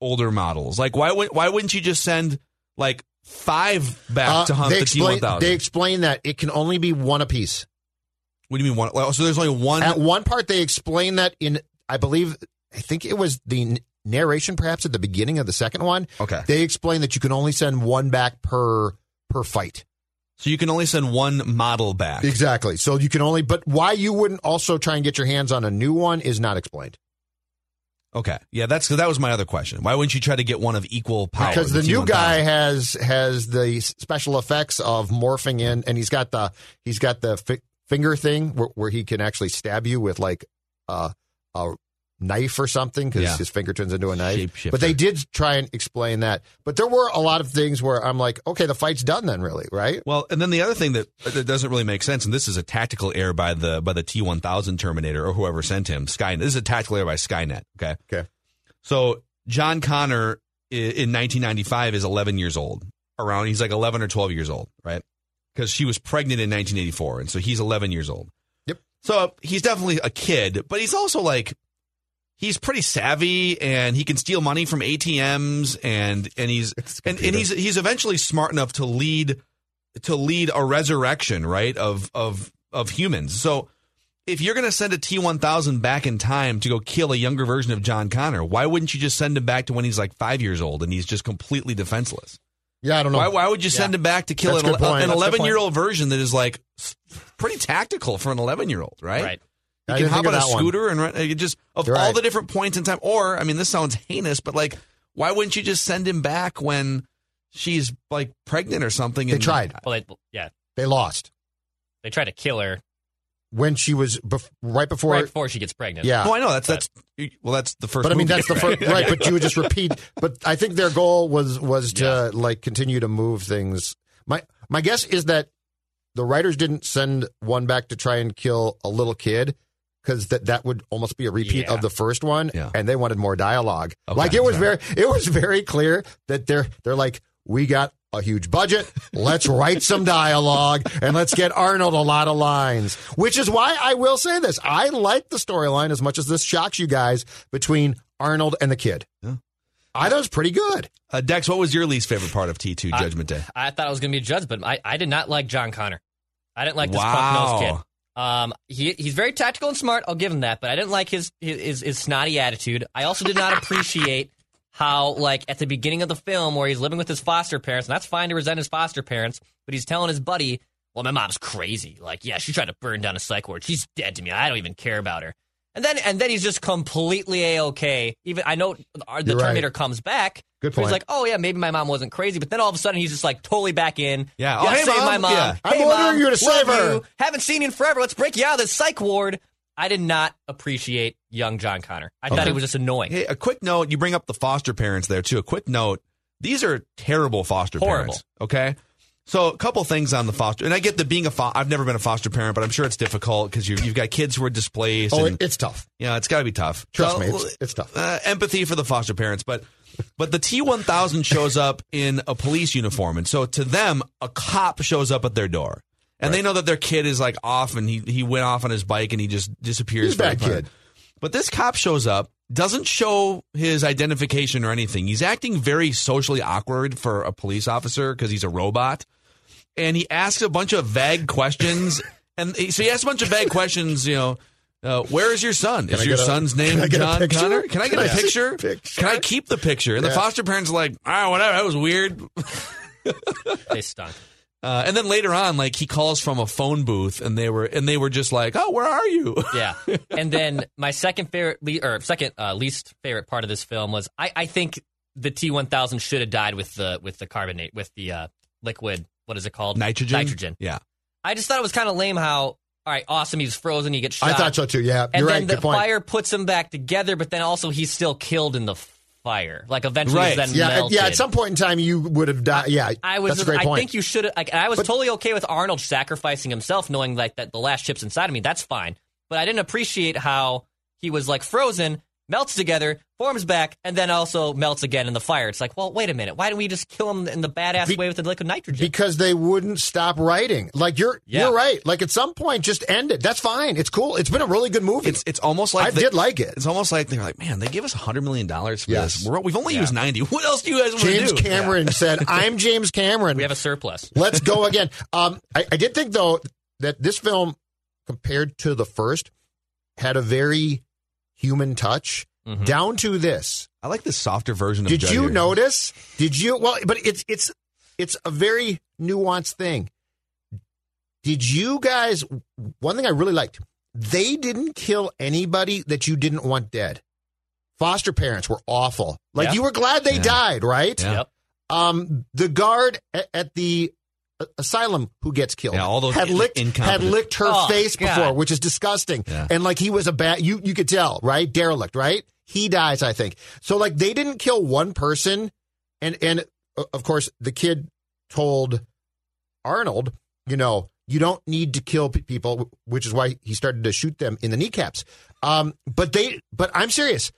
older models? Like why would why wouldn't you just send like five back Uh, to hunt they the explain, T1000? They explain that it can only be one apiece. What do you mean one? well, So there's only one. At one part, they explain that in, I believe, I think it was the narration, perhaps at the beginning of the second one. Okay. They explain that you can only send one back per per fight. so you can only send one model back. Exactly. So you can only, but why you wouldn't also try and get your hands on a new one is not explained. Okay, yeah, that's that was my other question. Why wouldn't you try to get one of equal power? because the, new guy has has the special effects of morphing in, and he's got the he's got the finger thing where, where he can actually stab you with like a a knife or something because Yeah. his finger turns into a knife. But they did try and explain that. But there were a lot of things where I'm like, okay, the fight's done then, really, right? Well, and then the other thing that, that doesn't really make sense, and this is a tactical error by the by the T one thousand Terminator or whoever sent him Skynet. This is a tactical error by Skynet. Okay. Okay. So John Connor in 1995 is 11 years old. Around he's like 11 or 12 years old, right? Because she was pregnant in 1984, and so he's 11 years old. Yep. So he's definitely a kid, but he's also like he's pretty savvy and he can steal money from ATMs and and he's and, and he's he's eventually smart enough to lead to lead a resurrection, right, of of of humans. So if you're going to send a T1000 back in time to go kill a younger version of John Connor, why wouldn't you just send him back to when he's like 5 years old and he's just completely defenseless? Yeah, I don't know. Why, why would you send him back to kill That's an, a good point. an That's a good 11 year old version that is like pretty tactical for an 11 year old, right? Right. You I can hop on a that one. scooter and run, just of You're all right. the different points in time. Or, I mean, this sounds heinous, but like, why wouldn't you just send him back when she's like pregnant or something? They and- tried. Well, they, yeah, They lost they tried to kill her when she was bef- right before. right before she gets pregnant. Yeah. No, I know that's that's well, that's the first. But I mean, that's the first right. But you would just repeat. But I think their goal was was to like continue to move things. My my guess is that the writers didn't send one back to try and kill a little kid because that that would almost be a repeat Yeah. of the first one, Yeah. and they wanted more dialogue. Okay, like it was sorry. very it was very clear that they're they're like we got a huge budget. Let's write some dialogue and let's get Arnold a lot of lines. Which is why I will say this. I like the storyline as much as this shocks you guys between Arnold and the kid. Yeah. I thought it was pretty good. Uh, Dex, what was your least favorite part of T2 Judgment Day? I thought I was going to be a judge, but I, I did not like John Connor. I didn't like this Wow. punk nosed kid. Um, he he's very tactical and smart. I'll give him that, but I didn't like his his, his snotty attitude. I also did not appreciate how, like, at the beginning of the film, where he's living with his foster parents, and that's fine to resent his foster parents, but he's telling his buddy, "Well, my mom's crazy. Like, yeah, she tried to burn down a psych ward. She's dead to me. I don't even care about her." And then and then he's just completely a okay. Even I know the You're right. Terminator comes back. Good so He's like, oh yeah, maybe my mom wasn't crazy, but then all of a sudden he's just like totally back in. Yeah. Oh, hey, save Mom. my mom. Yeah. I'm ordering Mom, you to save her. you. Haven't seen you in forever. Let's break you out of this psych ward. I did not appreciate young John Connor. I thought he was just annoying. Hey, a quick note. You bring up the foster parents there too. A quick note. These are terrible foster Horrible. parents. Okay. So a couple things on the foster, and I get the being a fo- I've never been a foster parent, but I'm sure it's difficult because you've got kids who are displaced. Oh, and, it's tough. yeah, it's got to be tough. Trust So, me, it's, it's tough. uh, empathy for the foster parents, but but the T1000 shows up in a police uniform, and so to them, a cop shows up at their door, and they know that their kid is like off, and he he went off on his bike, and he just disappears. He's a bad kid. But this cop shows up, doesn't show his identification or anything. He's acting very socially awkward for a police officer because he's a robot, and he asks a bunch of vague questions, and he- so he asks a bunch of vague questions, you know. Uh, where is your son? I Is your get a- son's name I get John? Connor? Can I get Can a I picture? a picture? Can I keep the picture? And the foster parents are like, ah, whatever, that was weird. They stunk. Uh, and then later on, like he calls from a phone booth, and they were and they were just like, oh, where are you? Yeah. And then my second favorite, le- or second uh, least favorite part of this film was I, I think the T1000 should have died with the with the carbonate with the uh, liquid. What is it called? Nitrogen. Nitrogen. Yeah. I just thought it was kind of lame how. All right, awesome. He's frozen. He gets shot. I thought so too. Yeah, And you're then right. the Good point. fire puts him back together, but then also he's still killed in the fire. Like eventually, Right. then yeah, melted. yeah. At some point in time, you would have died. Yeah, I was. That's a great I point. think you should. Like, I was But- totally okay with Arnold sacrificing himself, knowing like that the last chip's inside of me. That's fine. But I didn't appreciate how he was like frozen, melts together, forms back, and then also melts again in the fire. It's like, well, wait a minute. Why didn't we just kill him in the badass Be- way with the liquid nitrogen? because they wouldn't stop writing. Like you're, Yeah. you're right. Like at some point, just end it. That's fine. It's cool. It's been a really good movie. It's it's almost like I they- did like it. It's almost like they're like, man, they give us hundred million dollars for Yes. this. We're, we've only used ninety. What else do you guys want to James do? Cameron said, "I'm James Cameron. we have a surplus. Let's go again." Um, I, I did think though that this film, compared to the first, had a very human touch. Mhm. Down to this, I like the softer version of. Did you here. notice? Did you? Well, but it's it's it's a very nuanced thing. Did you guys? One thing I really liked: they didn't kill anybody that you didn't want dead. Foster parents were awful. Like Yeah. you were glad they Yeah. died, right? Yep. Um, the guard at, at the asylum who gets killed Yeah, all those had in- licked had licked her Oh, face God. before, which is disgusting. Yeah. And like he was a bad, you you could tell, right? Derelict, right? He dies, I think. So like they didn't kill one person, and and of course the kid told Arnold, you know, you don't need to kill people, which is why he started to shoot them in the kneecaps. Um, but they, but I'm serious.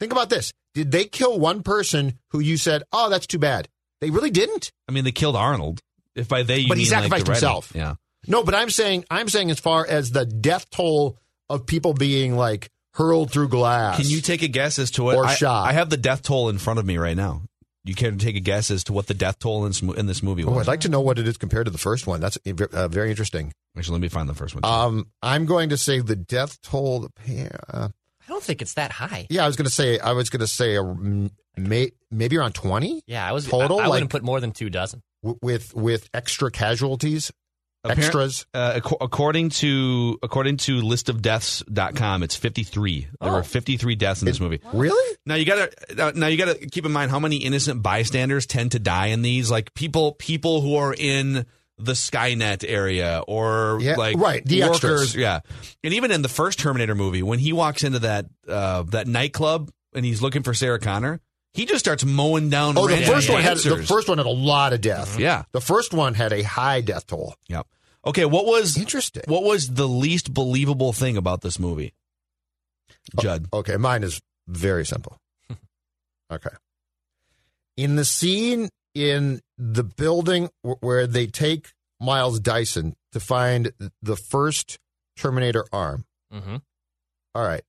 Think about this: Did they kill one person who you said, "Oh, that's too bad"? They really didn't. I mean, they killed Arnold. If by they you But he mean like sacrificed the writing. himself. Yeah. No, but I'm saying I'm saying as far as the death toll of people being like hurled through glass. Can you take a guess as to what Or I, shot. I have the death toll in front of me right now. You can take a guess as to what the death toll in this, in this movie Oh, was. I'd like to know what it is compared to the first one. That's uh, very interesting. Actually, let me find the first one. Um, I'm going to say the death toll. Uh, I don't think it's that high. yeah, I was going to say I was going to say a, may, maybe around twenty Yeah, I was Total, I, I like- wouldn't put more than two dozen. W- with with extra casualties, extras. Uh, ac- according to according to listofdeaths.com, it's 53. There Oh. were 53 deaths in this movie. Really? Now you gotta now- now you gotta keep in mind how many innocent bystanders tend to die in these. Like people people who are in the Skynet area or Yeah, like right, the workers. extras. Yeah, and even in the first Terminator movie, when he walks into that uh, that nightclub and he's looking for Sarah Connor, he just starts mowing down. Oh, the first one had the first one had a lot of death. Yeah. the first one had a high death toll. Yep. Okay. What was Interesting. What was the least believable thing about this movie? Judd. Okay, mine is very simple. okay. In the scene in the building where they take Miles Dyson to find the first Terminator arm. Mm-hmm. All right.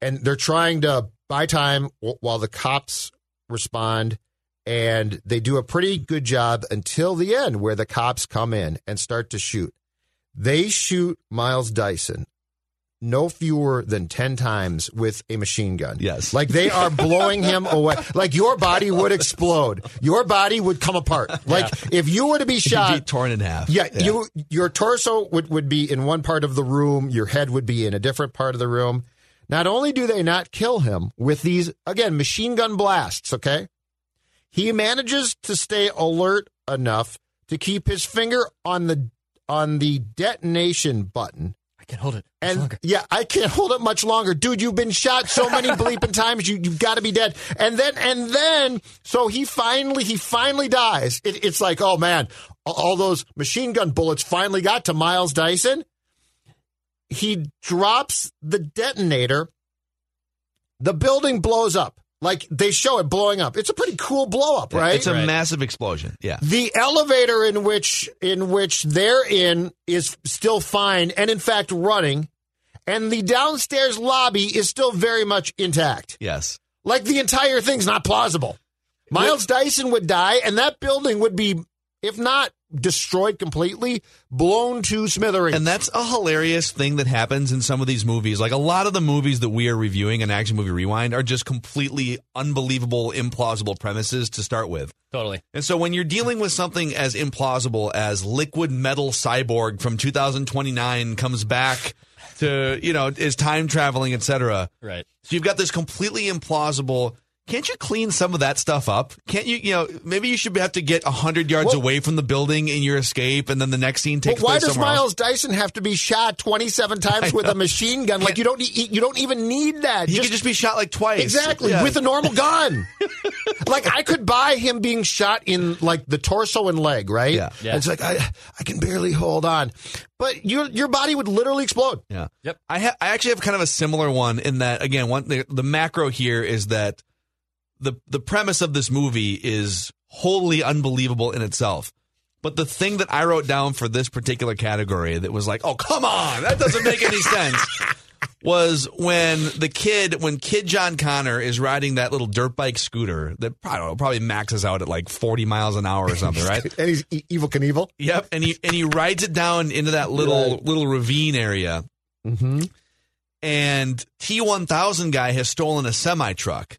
And they're trying to buy time while the cops respond. And they do a pretty good job until the end, where the cops come in and start to shoot. They shoot Miles Dyson no fewer than 10 times with a machine gun. Yes. Like they are blowing him away. Like your body would explode. Your body would come apart. Like if you were to be shot be torn in half. yeah, you your torso would, would be in one part of the room, your head would be in a different part of the room. Not only do they not kill him with these again machine gun blasts, okay? He manages to stay alert enough to keep his finger on the on the detonation button. I can't hold it. And yeah, I can't hold it much longer, dude. You've been shot so many bleeping times. You you've got to be dead. And then and then, so he finally he finally dies. It, it's like, oh man, all those machine gun bullets finally got to Miles Dyson. He drops the detonator. The building blows up. Like they show it blowing up. It's a pretty cool blow up, right? It's a massive explosion. Yeah. The elevator in which in which they're in is still fine and in fact running, and the downstairs lobby is still very much intact. Yes. Like the entire thing's not plausible. Miles Dyson would die, and that building would be, if not destroyed completely, blown to smithereens. And that's a hilarious thing that happens in some of these movies. Like a lot of the movies that we are reviewing in Action Movie Rewind are just completely unbelievable, implausible premises to start with. Totally. And so when you're dealing with something as implausible as liquid metal cyborg from 2029 comes back to, you know, is time traveling, etc. Right. So you've got this completely implausible. Can't you clean some of that stuff up? Can't you, you know, maybe you should have to get 100 yards Well- away from the building in your escape and then the next scene But takes why place does somewhere else? Miles Dyson have to be shot twenty seven times I with a machine gun? Like you don't need, you don't even need that. He could just be shot like twice. Exactly, Yeah. with a normal gun. like I could buy him being shot in like the torso and leg, right? Yeah. Yeah. It's like I I can barely hold on. But your your body would literally explode. Yeah. Yep. I ha- I actually have kind of a similar one in that again, one the, the macro here is that the the premise of this movie is wholly unbelievable in itself. But the thing that I wrote down for this particular category that was like, "Oh, come on. That doesn't make any sense." was when the kid when kid John Connor is riding that little dirt bike scooter that I don't know, probably maxes out at like 40 miles an hour or something, right? And he's Evel Knievel. Yep, and he and he rides it down into that little little ravine area. Mm-hmm. And T one thousand guy has stolen a semi truck,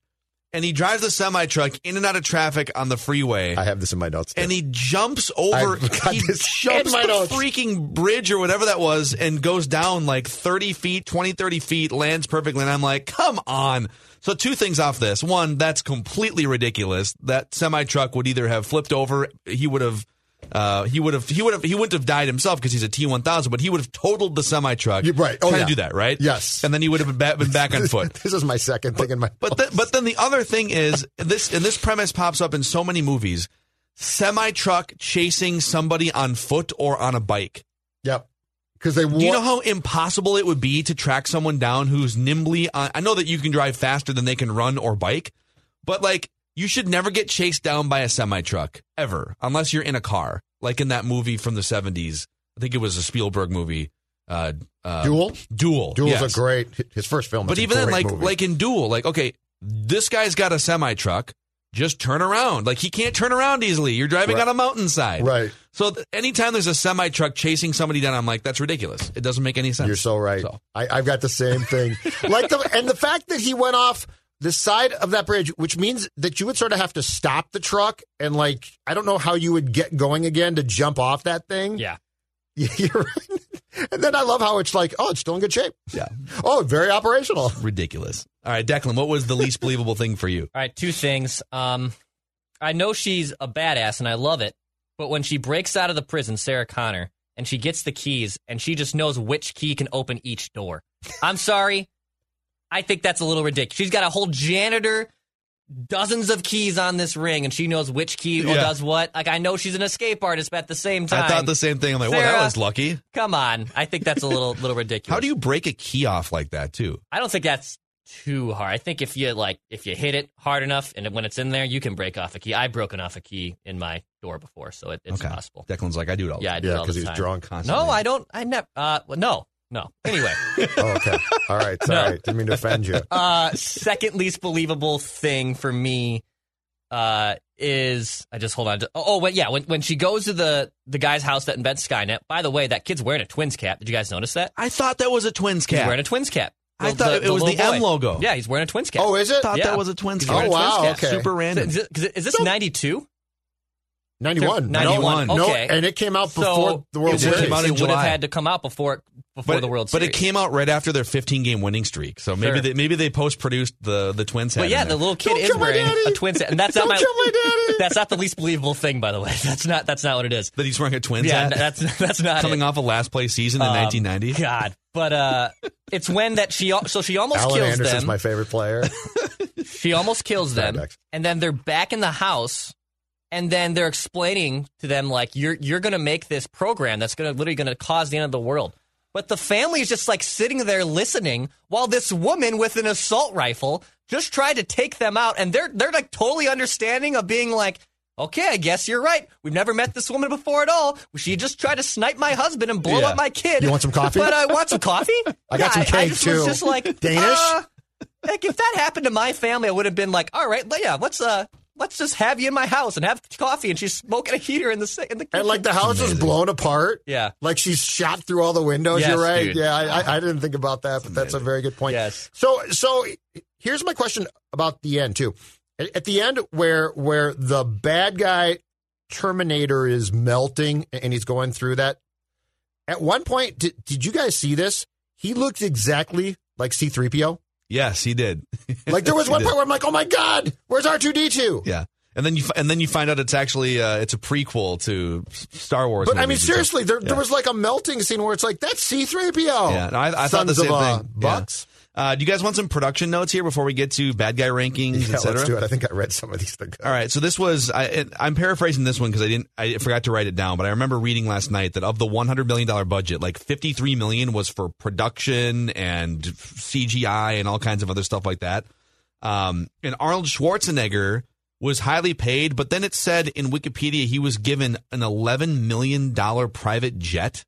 and he drives the semi truck in and out of traffic on the freeway. I have this in my notes. too. and he jumps over. He this jumps the notes. freaking bridge or whatever that was, and goes down like thirty feet, 20, 30 feet, lands perfectly. And I'm like, come on. So two things off this. One, that's completely ridiculous. That semi truck would either have flipped over. He would have. Uh, he would have. He would have. He wouldn't have died himself because he's a T one thousand. But he would have totaled the semi truck. Right. Oh, trying yeah. to do that, right? Yes. And then he would have been back, been back on foot. this is my second thing in my. But th- but then the other thing is this, and this premise pops up in so many movies: semi truck chasing somebody on foot or on a bike. Yep. Because they Do you know how impossible it would be to track someone down who's nimbly on? I know that you can drive faster than they can run or bike, but like you should never get chased down by a semi truck ever, unless you're in a car, like in that movie from the '70s. I think it was a Spielberg movie. Uh, uh, Duel? Duel. Duel's yes. a great his first film. But even then, like movie. like in Duel, like okay, this guy's got a semi truck. Just turn around. Like he can't turn around easily. You're driving Right. on a mountainside. Right. So th- anytime there's a semi truck chasing somebody down, I'm like, that's ridiculous. It doesn't make any sense. You're so right. So. I, I've got the same thing. like the and the fact that he went off the side of that bridge, which means that you would sort of have to stop the truck and like I don't know how you would get going again to jump off that thing. Yeah. Yeah, you're right. And then I love how it's like, oh, it's still in good shape. Yeah. Oh, very operational. Ridiculous. All right, Declan, what was the least believable thing for you? All right, two things. Um, I know she's a badass and I love it, but when she breaks out of the prison, Sarah Connor, and she gets the keys and she just knows which key can open each door. I'm sorry. I think that's a little ridiculous. She's got a whole janitor, dozens of keys on this ring, and she knows which key Yeah. does what. Like, I know she's an escape artist, but at the same time, I thought the same thing. I'm like, well, that was lucky. Come on. I think that's a little little ridiculous. How do you break a key off like that, too? I don't think that's too hard. I think if you like if you hit it hard enough and when it's in there, you can break off a key. I've broken off a key in my door before, so it, it's Okay. possible. Declan's like, I do it all. Yeah, I do Yeah, because all 'cause the he's time. drunk. Constantly. No, I don't. I never. Uh, no, no. Anyway, Oh, okay. All right. Sorry. Didn't mean to offend you. uh, second least believable thing for me uh, is I just hold on to. Oh, wait, yeah. When when she goes to the the guy's house that invents Skynet. By the way, that kid's wearing a twins cap. Did you guys notice that? I thought that was a twins cap. He's wearing a twins cap. I thought it was little the M boy. logo. Yeah, he's wearing a twins cap. Oh, is it? I thought Yeah. that was a twins cap. Oh, wow, cap. okay. Super random. Is, it- is this ninety two? 91. 91. No, Okay. and it came out before So the World it Series. would, Came out in it would have July. had to come out before before but, the World Series. but Series. it came out right after their 15 game winning streak. So maybe Sure. they maybe they post produced the the twins. hat. But hat yeah, in the there. little kid Don't is kill my wearing daddy. a twins hat, and that's Don't not my, kill my daddy. That's not the least believable thing, by the way. That's not that's not what it is. that he's wearing a twins Yeah, hat. that's that's not coming it. off a last place season in Um, 1990. God, but uh, it's when that she al- so she almost Allan kills Anderson's them. my favorite player. She almost kills them, and then they're back in the house, and then they're explaining to them like you're you're going to make this program that's going to literally going to cause the end of the world. But the family is just like sitting there listening while this woman with an assault rifle just tried to take them out, and they're they're like totally understanding of being like. Okay, I guess you're right. We've never met this woman before at all. She just tried to snipe my husband and blow Yeah. up my kid. You want some coffee? But I want some coffee. I got some I cake, just too. Was just like Danish? uh, like if that happened to my family, I would have been like, all right, yeah, let's uh, let's just have you in my house and have coffee. And she's smoking a heater in the in the kitchen. And like the house is blown apart. Yeah. Like she's shot through all the windows. Yes, You're right. dude. Yeah, I, I, didn't think about that, but that's a very good point. Yes. So so here's my question about the end too. At, at the end where where the bad guy Terminator is melting and he's going through that. At one point, did, did you guys see this? He looked exactly like C3PO. Yes, he did. Like there was one did. point where I'm like, oh my God, where's R2D2? Yeah. And then you and then you find out it's actually uh, it's a prequel to Star Wars. But I mean, movies and stuff. seriously, there, there was like a melting scene where it's like, that's C3PO. Yeah, no, I, I thought the same of, uh, thing. Bucks. Yeah. Uh, do you guys want some production notes here before we get to bad guy rankings, Yeah, et cetera? let's do it. I think I read some of these things. All right, so this was I, I'm paraphrasing this one because I didn't I forgot to write it down, but I remember reading last night that of the 100 million dollar budget, like 53 million was for production and CGI and all kinds of other stuff like that. Um, and Arnold Schwarzenegger was highly paid, but then it said in Wikipedia he was given an 11 million dollar private jet.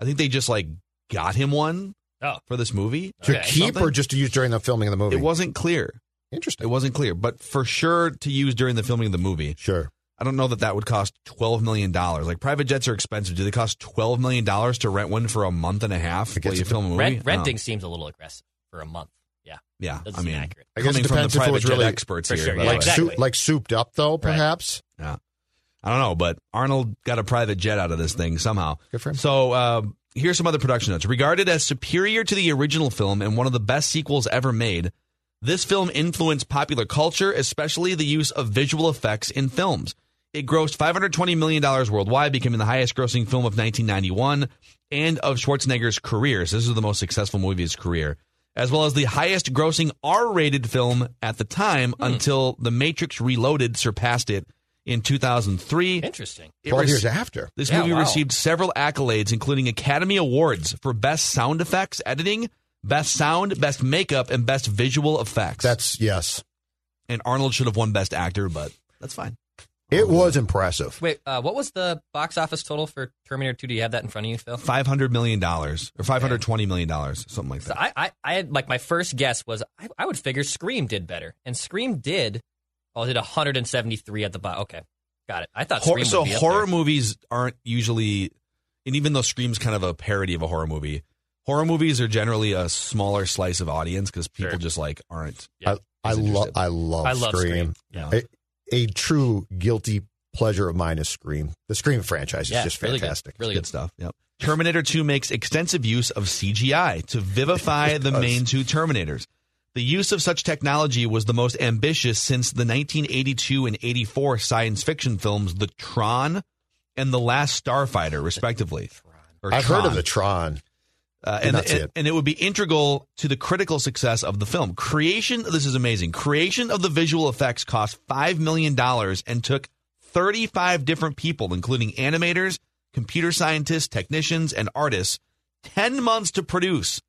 I think they just like got him one Oh. for this movie To Okay. keep Something? or just to use during the filming of the movie? It wasn't clear. Interesting. It wasn't clear, but for sure to use during the filming of the movie. Sure. I don't know that that would cost twelve million dollars. Like private jets are expensive. Do they cost twelve million dollars to rent one for a month and a half I guess while you film a movie? Rent, I don't renting know. seems a little aggressive for a month. Yeah, Yeah, doesn't I mean, accurate. I guess it coming from the depends if it private was jet really- experts here. sure, yeah, like, exactly. soup, like souped up, though, perhaps? Yeah. I don't know, but Arnold got a private jet out of this thing somehow. Good for him. So uh, here's some other production notes. Regarded as superior to the original film and one of the best sequels ever made, this film influenced popular culture, especially the use of visual effects in films. It grossed $520 million worldwide, becoming the highest grossing film of 1991 and of Schwarzenegger's career. So this is the most successful movie of his career, as well as the highest grossing R rated film at the time until The Matrix Reloaded surpassed it in 2003. Interesting. It 12 rec- years after. This Yeah, movie wow. received several accolades, including Academy Awards for Best Sound Effects Editing, Best Sound, Best Makeup, and Best Visual Effects. That's, yes. and Arnold should have won Best Actor, but that's fine. It was impressive. Wait, uh, what was the box office total for Terminator 2? Do you have that in front of you, Phil? Five hundred million dollars or five hundred twenty million dollars, something like So that. I, I, I had like my first guess was I, I would figure Scream did better, and Scream did. Oh, it did 173 at the bottom. Okay, got it. I thought Hor- Scream so would be up horror there. movies aren't usually, and even though Scream's kind of a parody of a horror movie, horror movies are generally a smaller slice of audience because people Sure. just like aren't. Yeah. I, I, lo- I love I love Scream. Scream. Yeah. A, a true guilty pleasure of mine is Scream. The Scream franchise is Yeah, just really good. fantastic. Really good good. stuff. Yep. Terminator 2 makes extensive use of CGI to vivify the main two Terminators. The use of such technology was the most ambitious since the 1982 and 84 science fiction films The Tron and The Last Starfighter, respectively. I've heard of the Tron. Uh, and, and, it. and it would be integral to the critical success of the film. Creation, this is amazing. Creation of the visual effects cost $5 million and took 35 different people, including animators, computer scientists, technicians, and artists, 10 months to produce.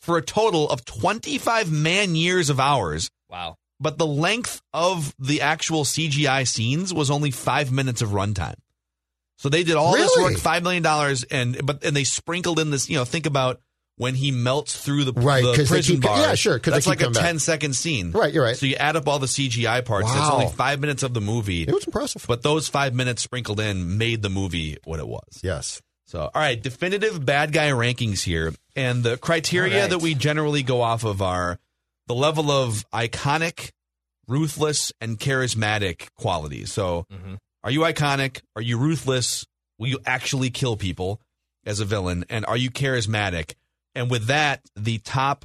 For a total of 25 man years of hours. Wow. But the length of the actual CGI scenes was only five minutes of runtime. So they did all this work, five million dollars, and but and they sprinkled in this. You know, think about when he melts through the, Right, the 'cause they prison keep- bars. yeah, sure, 'cause they that's like a coming 10 second scene. Right, you're right. So you add up all the CGI parts. That's Wow. only five minutes of the movie. It was impressive. But those five minutes sprinkled in made the movie what it was. Yes. So, all right, definitive bad guy rankings here. And the criteria right. that we generally go off of are the level of iconic, ruthless, and charismatic qualities. So, Mhm. are you iconic? Are you ruthless? Will you actually kill people as a villain? And are you charismatic? And with that, the top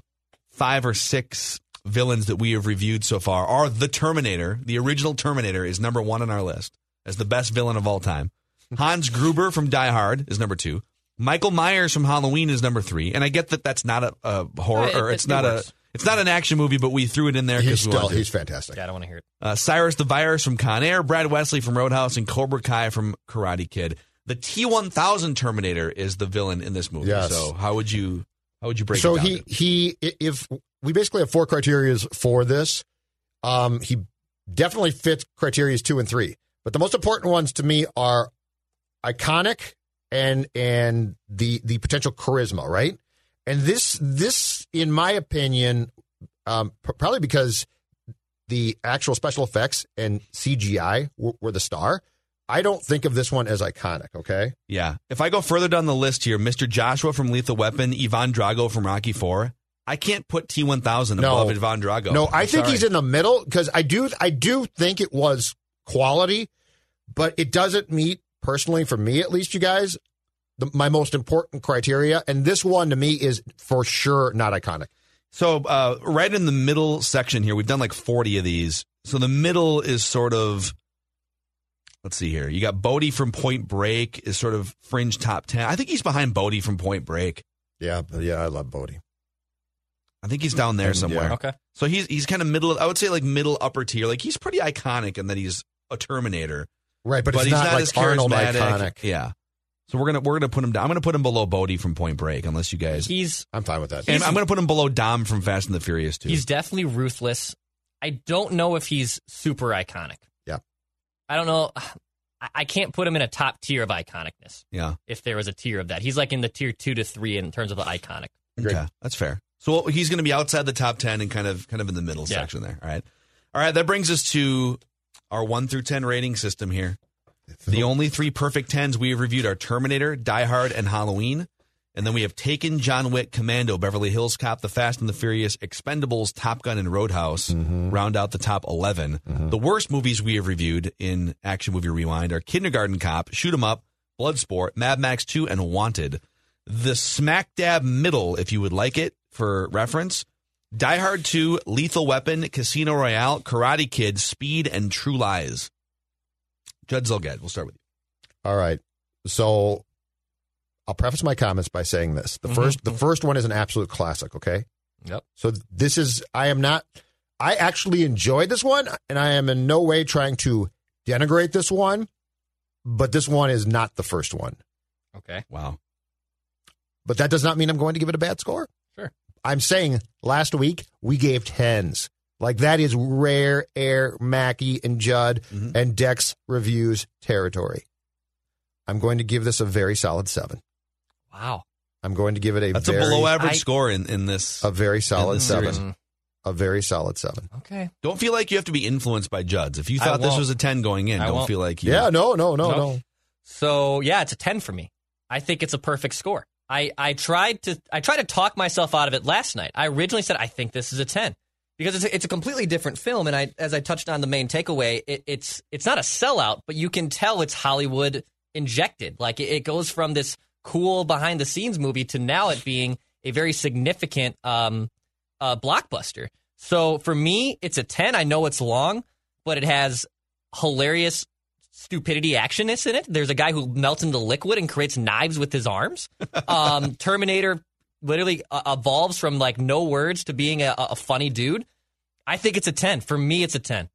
five or six villains that we have reviewed so far are the Terminator. The original Terminator is number one on our list as the best villain of all time. Hans Gruber from Die Hard is number two. Michael Myers from Halloween is number three. And I get that that's not a, a horror or it's not a it's not an action movie, but we threw it in there He's because we still wanted to. he's fantastic. Yeah, I don't want to hear it. Uh, Cyrus the Virus from Con Air, Brad Wesley from Roadhouse, and Cobra Kai from Karate Kid. The T1000 Terminator is the villain in this movie. Yes. So how would you how would you break so it down? he he if we basically have four criterias for this um he definitely fits criterias two and three but the most important ones to me are iconic and and the the potential charisma right and this this in my opinion um probably because the actual special effects and cgi were, were the star i don't think of this one as iconic okay Yeah. If I go further down the list here, Mr. Joshua from Lethal Weapon, Ivan Drago from Rocky Four, I can't put T1000 No. above Ivan Drago. No, I I'm think sorry. he's in the middle because I do I do think it was quality, but it doesn't meet personally for me at least, you guys, the, my most important criteria, and this one to me is for sure not iconic. So uh, right in the middle section here, we've done like 40 of these. So the middle is sort of, let's see here. You got Bodhi from Point Break is sort of fringe top 10. I think he's behind Bodhi from Point Break. Yeah, yeah, I love Bodhi. I think he's down there somewhere. yeah. Okay. So he's he's kind of middle. I would say like middle upper tier. Like he's pretty iconic in that he's a Terminator, Right, but, it's he's not, not like as Arnold charismatic. iconic. Yeah. So we're gonna we're gonna put him down. I'm gonna put him below Bodhi from Point Break, unless you guys. He's I'm fine with that. and I'm gonna put him below Dom from Fast and the Furious too. he's definitely ruthless. I don't know if he's super iconic. Yeah. I don't know. I- I can't put him in a top tier of iconicness. yeah. If there was a tier of that, he's like in the tier two to three in terms of the iconic. Okay, that's fair. So he's going to be outside the top ten and kind of kind of in the middle Yeah. section there. All right, all right. That brings us to our one through ten rating system here. The only three perfect tens we have reviewed are Terminator, Die Hard, and Halloween. And then we have Taken, John Wick, Commando, Beverly Hills Cop, The Fast and the Furious, Expendables, Top Gun, and Roadhouse mm-hmm. round out the top 11. Mm-hmm. The worst movies we have reviewed in Action Movie Rewind are Kindergarten Cop, Shoot 'em Up, Bloodsport, Mad Max 2, and Wanted. The smack dab middle, if you would like it for reference, Die Hard 2, Lethal Weapon, Casino Royale, Karate Kid, Speed, and True Lies. Judd Zulgad, we'll start with you. All right. So I'll preface my comments by saying this. The Mhm. first the first one is an absolute classic, okay? Yep. So this is I am not I actually enjoyed this one and I am in no way trying to denigrate this one, but this one is not the first one. Okay. Wow. But that does not mean I'm going to give it a bad score. Sure. I'm saying last week we gave tens. Like that is rare air Mackey and Judd Mhm. and Dex reviews territory. I'm going to give this a very solid seven. Wow. I'm going to give it a That's very, a below average I- score in, in this. a very solid seven. series. A very solid seven. Okay. Don't feel like you have to be influenced by Judd's. If you thought this was a 10 going in, I don't won't. feel like you. Yeah, no, no, no, Nope. no. So yeah, it's a ten for me. I think it's a perfect score. I, I tried to I tried to talk myself out of it last night. I originally said I think this is a ten because it's a, it's a completely different film, and I as I touched on the main takeaway, it, it's it's not a sellout, but you can tell it's Hollywood injected. Like it, it goes from this cool behind the scenes movie to now it being a very significant um, uh, blockbuster. So for me, it's a ten. I know it's long, but it has hilarious stupidity actionness in it. There's a guy who melts into liquid and creates knives with his arms. Um, Terminator literally uh, evolves from like no words to being a, a funny dude. I think it's a 10. For me, it's a 10.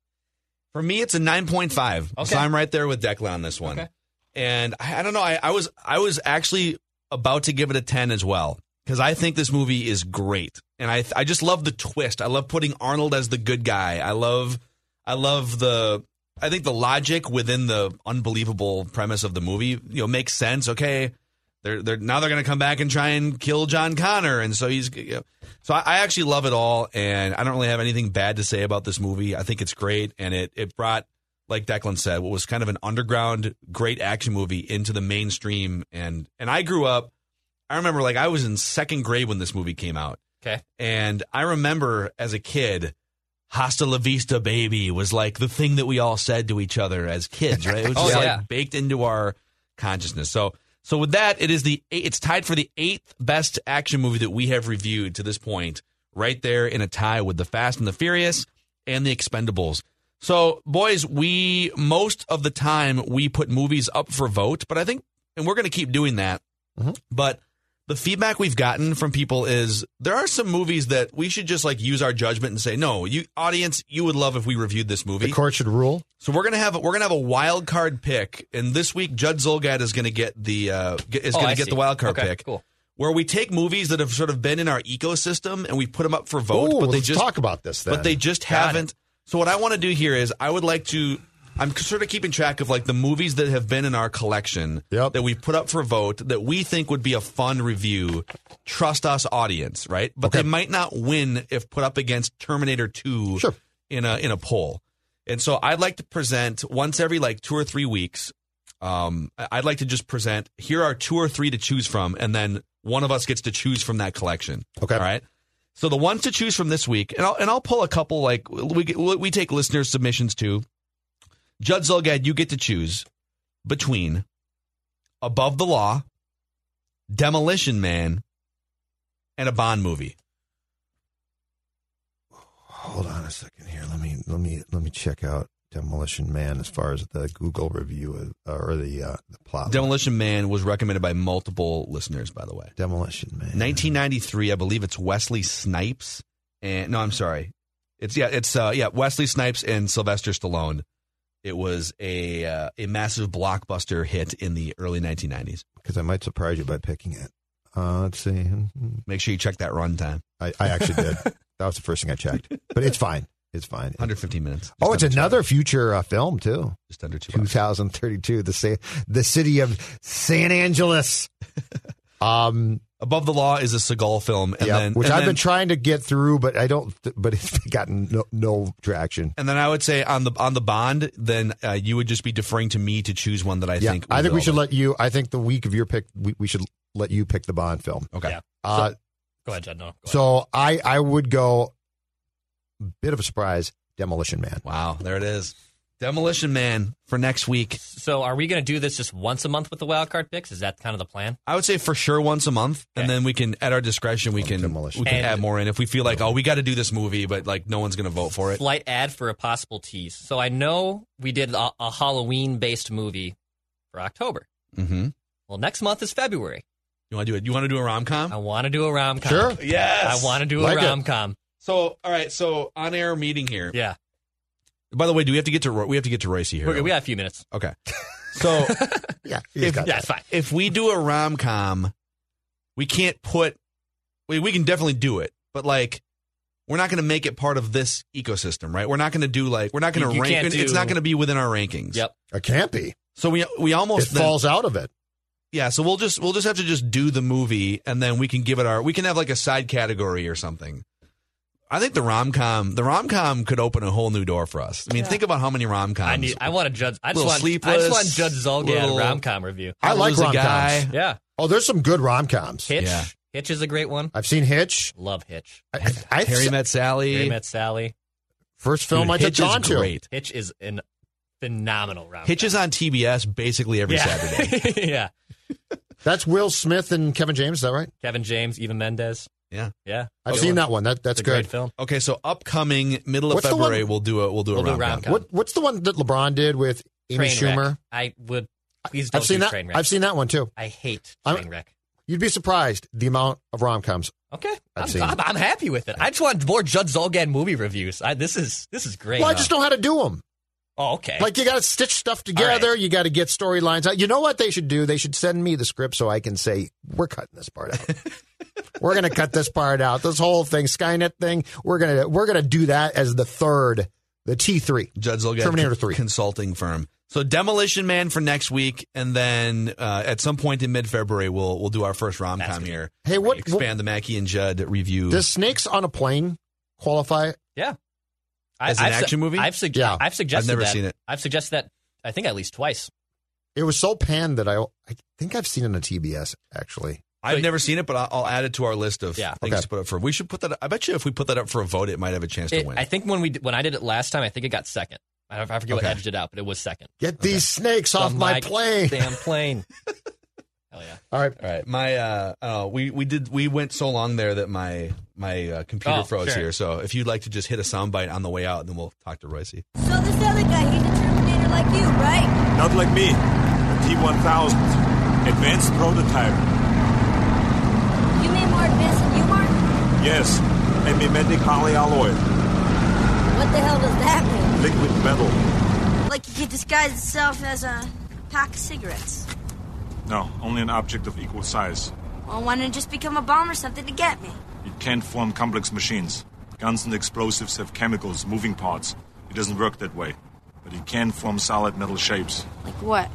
For me, it's a 9.5. Okay. So I'm right there with Declan on this one. Okay. And I, I don't know. I, I was I was actually about to give it a 10 as well. because I think this movie is great, and I I just love the twist. I love putting Arnold as the good guy. I love I love the I think the logic within the unbelievable premise of the movie you know makes sense. Okay, they're they're now they're going to come back and try and kill John Connor, and so he's you know, so I, I actually love it all, and I don't really have anything bad to say about this movie. I think it's great, and it it brought like Declan said, what was kind of an underground great action movie into the mainstream, and and I grew up. I remember like I was in second grade when this movie came out. Okay. And I remember as a kid, Hasta la vista, baby was like the thing that we all said to each other as kids, right? It was Oh, just yeah. like baked into our consciousness. So, so with that, it is the it's tied for the eighth best action movie that we have reviewed to this point, right there in a tie with The Fast and the Furious and The Expendables. So, boys, we most of the time we put movies up for vote, but I think, and we're going to keep doing that. Mm-hmm. But the feedback we've gotten from people is there are some movies that we should just like use our judgment and say, no, you audience, you would love if we reviewed this movie. The court should rule. So we're gonna have we're gonna have a wild card pick, and this week Judd Zulgad is gonna get the uh, is Oh, gonna I get see. the wild card Okay, pick. cool. Where we take movies that have sort of been in our ecosystem and we put them up for vote, Ooh, but they let's just talk about this then. but they just Got haven't. So what I want to do here is I would like to. I'm sort of keeping track of like the movies that have been in our collection Yep. that we've put up for vote that we think would be a fun review. Trust us, audience, right? But Okay. they might not win if put up against Terminator Two Sure. in a in a poll. And so I'd like to present once every like two or three weeks. Um, I'd like to just present. Here are two or three to choose from, and then one of us gets to choose from that collection. Okay. All right. So the ones to choose from this week, and I'll and I'll pull a couple. Like we we take listener submissions too. Judd Zulgad, you get to choose between Above the Law, Demolition Man, and a Bond movie. Hold on a second here. Let me let me let me check out Demolition Man as far as the Google review of, or the uh, the plot. Demolition Man was recommended by multiple listeners, by the way. Demolition Man. 1993, I believe it's Wesley Snipes, and no, I'm sorry, it's yeah, it's uh, yeah, Wesley Snipes and Sylvester Stallone. It was a uh, a massive blockbuster hit in the early 1990s. Because I might surprise you by picking it. Uh, let's see. Make sure you check that runtime. I, I actually did. that was the first thing I checked. But it's fine. It's fine. 115 minutes. Just Oh, it's another hours. future uh, film too. Just under two. hours. 2032. The sa- the city of San Angeles. Um, Above the Law is a Seagal film, and yeah, then which and I've then, been trying to get through, but I don't. But it's gotten no, no traction. And then I would say on the on the Bond, then uh, you would just be deferring to me to choose one that I yeah, think. I think we should let you. I think the week of your pick, we, we should let you pick the Bond film. Okay. Yeah. Uh, Go ahead, Judd. No. Go ahead. so I I would go. Bit of a surprise, Demolition Man. Wow, there it is. Demolition Man for next week. So are we going to do this just once a month with the wild card picks? Is that kind of the plan? I would say for sure once a month, and then we can, at our discretion, we can Demolition. we can And- add more in if we feel like, oh, we got to do this movie, but like no one's going to vote for it. Slight ad for a possible tease. So I know we did a, a Halloween based movie for October. Mm-hmm. Well, next month is February. You want to do it? You want to do a rom com? I want to do a rom com. Sure. Yes. I want to do Like a rom com. So, all right. So, on air meeting here. Yeah. By the way, do we have to get to Ro- we have to get to Reusse here? We're, we got a few minutes. Okay. So, Yeah, If- Yeah, it's fine. if we do a rom com, we can't put. We we can definitely do it, but like. We're not going to make it part of this ecosystem, right? We're not going to do like we're not going to you rank. can't it's not going to be within our rankings. Yep. It can't be. So we we It almost then- falls out of it. Yeah, so we'll just we'll just have to just do the movie and then we can give it our we can have like a side category or something. I think the rom com the rom com could open a whole new door for us. I mean, think about how many rom coms. I need. I want to judge. I just Little want. I just want Judge Zulgad little- rom com review. I like Lose rom coms. Yeah. Oh, there's some good rom coms. Hitch. Yeah. Hitch is a great one. I've seen Hitch. Love Hitch. I, I, I- Harry Met Sally. Harry Met Sally. first film Dude, I Hitch is John to. great. Hitch is an phenomenal rom. Hitch is on TBS basically every yeah. Saturday. yeah. That's Will Smith and Kevin James. Is that right? Kevin James, Eva Mendes. Yeah. Yeah. I've seen one. that one. That that's It's a great good. film. Okay, so upcoming middle of the one- February we'll do a we'll do We'll a do rom com. What what's the one that LeBron did with Amy Trainwreck. Schumer? I would. Please don't I've seen do that. Trainwreck. I've seen that one too. I hate I'm- Trainwreck. You'd be surprised the amount of rom coms. Okay, I've I'm, seen I'm. I'm happy with it. I just want more Judd Zulgad movie reviews. I, this is this is great. Well, I just know how to do them. Oh, okay. Like you got to stitch stuff together. You got to get storylines out. You know what they should do? They should send me the script so I can say we're cutting this part out. we're gonna cut this part out. This whole thing, Skynet thing, we're gonna we're gonna do that as the third, the T three. Judd Zulgad Terminator con- 3. consulting firm. So Demolition Man for next week, and then uh, at some point in mid February, we'll we'll do our first rom com here. Hey, what- expand the Mackey and Judd review? Does Snakes on a Plane qualify? Yeah. As an I've su- action movie? I've, sug- Yeah. I've suggested I've never that. seen it. I've suggested that. I think at least twice. It was so panned that I I think I've seen it on TBS actually. I've never seen it, but I'll, I'll add it to our list of Yeah. things Okay. to put up for. We should put that. I bet you if we put that up for a vote, it might have a chance to win. I think when we when I did it last time, I think it got second. I, I forget what edged it out, but it was second. Get these snakes So off I'm my plane. Damn plane. Hell yeah. All right. All right, my uh, uh, we we did we went so long there that my my uh, computer Oh, froze sure. here. So if you'd like to just hit a soundbite on the way out, then we'll talk to Reusse. So this other guy, he's a Terminator like you, right? Not like me. The T1000. Advanced prototype. You mean more advanced than you are? Yes. A mimetic polyalloy. What the hell does that mean? Liquid metal. Like you could disguise itself as a pack of cigarettes. No, only an object of equal size. Well, why don't you just become a bomb or something to get me? It can't form complex machines. Guns and explosives have chemicals, moving parts. It doesn't work that way. But it can form solid metal shapes. Like what?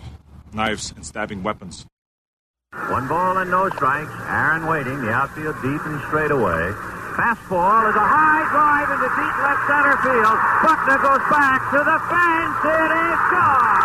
Knives and stabbing weapons. One ball and no strikes. Aaron waiting. The outfield deep and straight away. Fastball is a high drive into deep left center field. Buckner goes back to the fence. It is gone.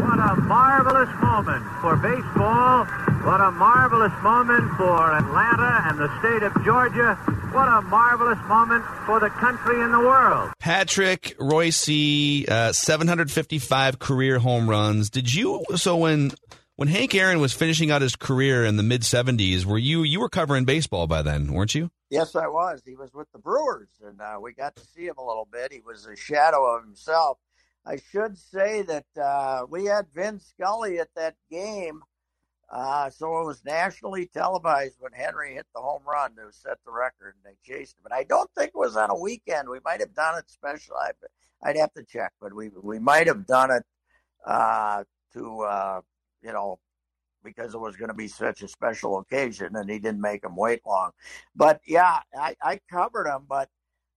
What a marvelous moment for baseball. What a marvelous moment for Atlanta and the state of Georgia. What a marvelous moment for the country and the world. Patrick Reusse, uh, 755 career home runs. Did you? So when when Hank Aaron was finishing out his career in the mid 70s, were you you were covering baseball by then, weren't you? Yes, I was. He was with the Brewers, and uh, we got to see him a little bit. He was a shadow of himself. I should say that uh, we had Vin Scully at that game, uh, so it was nationally televised when Henry hit the home run to set the record, and they chased him. But I don't think it was on a weekend. We might have done it special. I, I'd have to check, but we we might have done it uh, to uh, you know because it was going to be such a special occasion, and he didn't make him wait long. But yeah, I, I covered him. But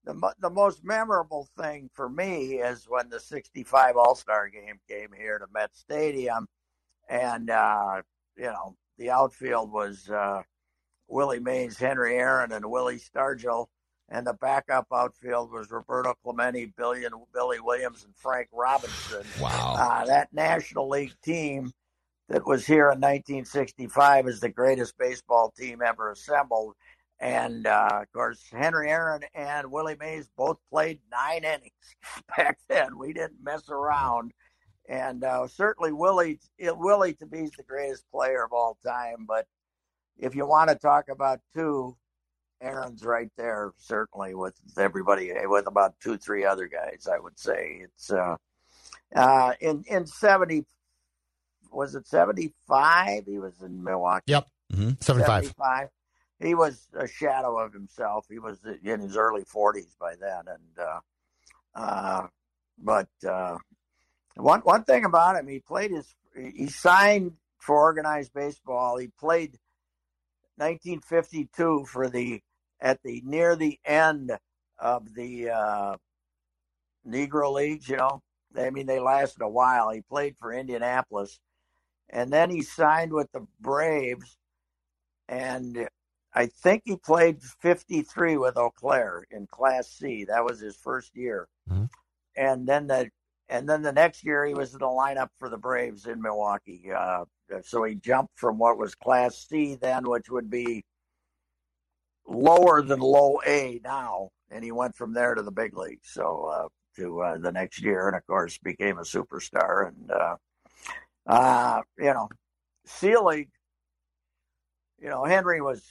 the the most memorable thing for me is when the '65 All Star Game came here to Met Stadium, and uh, you know the outfield was uh, Willie Mays, Henry Aaron, and Willie Stargell. And the backup outfield was Roberto Clemente, Billy, Billy Williams, and Frank Robinson. Wow. Uh, that National League team that was here in 1965 is the greatest baseball team ever assembled. And uh, of course, Henry Aaron and Willie Mays both played nine innings back then. We didn't mess around. And uh, certainly Willie, Willie to is the greatest player of all time. But if you want to talk about two, Aaron's right there, certainly with everybody, with about two, three other guys, I would say. It's uh, uh, in, in 70, was it 75? He was in Milwaukee. Yep. Mm-hmm. 75. 75. He was a shadow of himself. He was in his early 40s by then. And, uh, uh, but, uh, one, one thing about him, he played his, he signed for organized baseball. He played 1952 for the, at the, near the end of the, uh, Negro Leagues, you know. I mean, they lasted a while. He played for Indianapolis. And then he signed with the Braves. And I think he played 53 with Eau Claire in Class C. That was his first year. Mm-hmm. And then the and then the next year he was in the lineup for the Braves in Milwaukee. Uh, so he jumped from what was Class C then, which would be lower than low A now, and he went from there to the big league. So uh, to uh, the next year, and of course became a superstar. And uh, uh, you know, Selig, you know, Henry was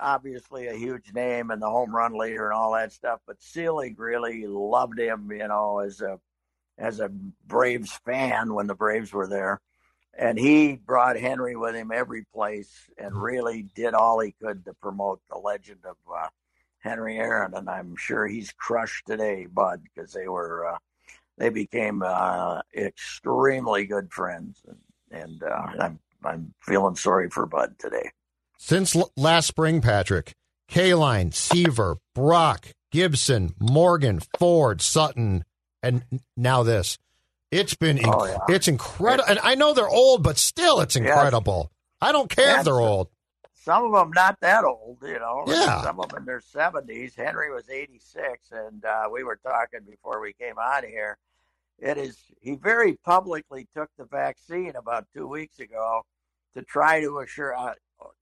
obviously a huge name and the home run leader and all that stuff, but Selig really loved him, you know, as a as a Braves fan when the Braves were there. And he brought Henry with him every place and really did all he could to promote the legend of uh, Henry Aaron. And I'm sure he's crushed today, Bud, because they were uh, they became uh, extremely good friends, and, and uh, I'm I'm feeling sorry for Bud today. Since l- last spring, Patrick, Kaline, Seaver, Brock, Gibson, Morgan, Ford, Sutton, and now this. It's been inc- Oh, yeah. it's incredible, and I know they're old, but still, it's incredible. I don't care if they're old. Some of them not that old, you know. Yeah. Some of them in their seventies. Henry was eighty six, and uh, we were talking before we came on here. It is he very publicly took the vaccine about two weeks ago to try to assure. Uh,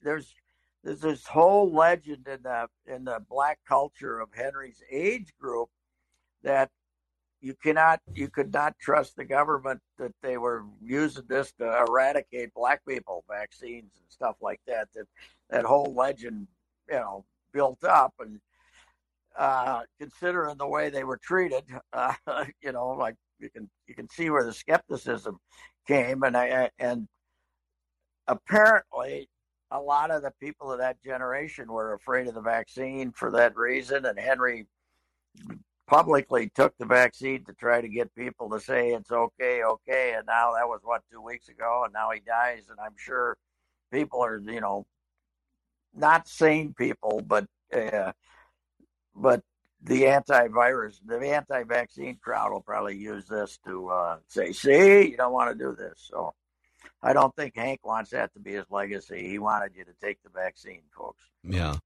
there's there's this whole legend in the in the black culture of Henry's age group that you cannot you could not trust the government that they were using this to eradicate black people vaccines and stuff like that that that whole legend you know built up and uh considering the way they were treated uh you know like you can you can see where the skepticism came and i and apparently a lot of the people of that generation were afraid of the vaccine for that reason and henry publicly took the vaccine to try to get people to say it's okay, okay. And now that was what two weeks ago, and now he dies. And I'm sure people are, you know, not sane people, but uh, but the antivirus, the anti-vaccine crowd will probably use this to uh, say, "See, you don't want to do this." So I don't think Hank wants that to be his legacy. He wanted you to take the vaccine, folks. Yeah.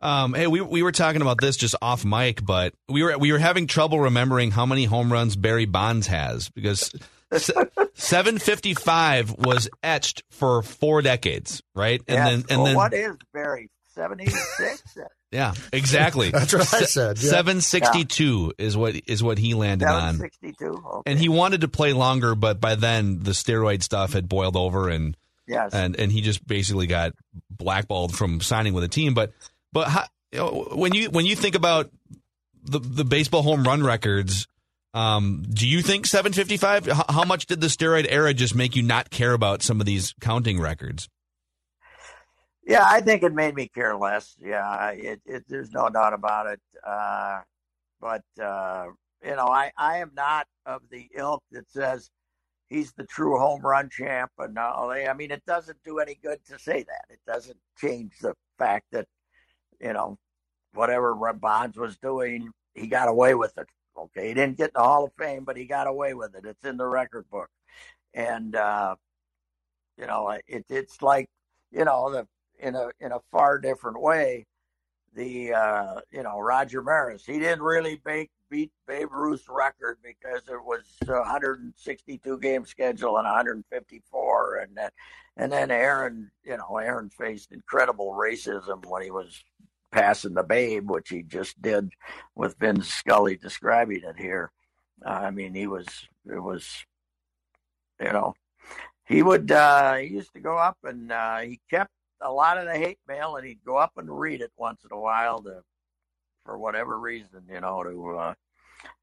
Um, hey, we we were talking about this just off mic, but we were we were having trouble remembering how many home runs Barry Bonds has because seven fifty five was etched for four decades, right? And Yes. then and well, then what is Barry? Seventy-six. Yeah, exactly. That's what I said, yeah. Seven sixty two is what is what he landed Seven on. sixty-two. Okay. And he wanted to play longer, but by then the steroid stuff had boiled over, and Yes. and and he just basically got blackballed from signing with a team. But but how, when you when you think about the the baseball home run records, um, do you think 755? How, how much did the steroid era just make you not care about some of these counting records? Yeah, I think it made me care less. Yeah, it, it there's no doubt about it. Uh, but uh, you know, I I am not of the ilk that says he's the true home run champ. And no, I mean, it doesn't do any good to say that. It doesn't change the fact that you know whatever Bonds was doing, he got away with it. Okay, he didn't get in the Hall of Fame, but he got away with it. It's in the record book, and uh, you know, it, it's like you know the in a in a far different way. The uh, you know Roger Maris, he didn't really beat beat Babe Ruth's record because it was a 162 game schedule and 154, and then and then Aaron, you know, Aaron faced incredible racism when he was passing the Babe, which he just did with Vin Scully describing it here. Uh, I mean, he was it was, you know, he would uh he used to go up and uh he kept a lot of the hate mail and he'd go up and read it once in a while to for whatever reason you know to uh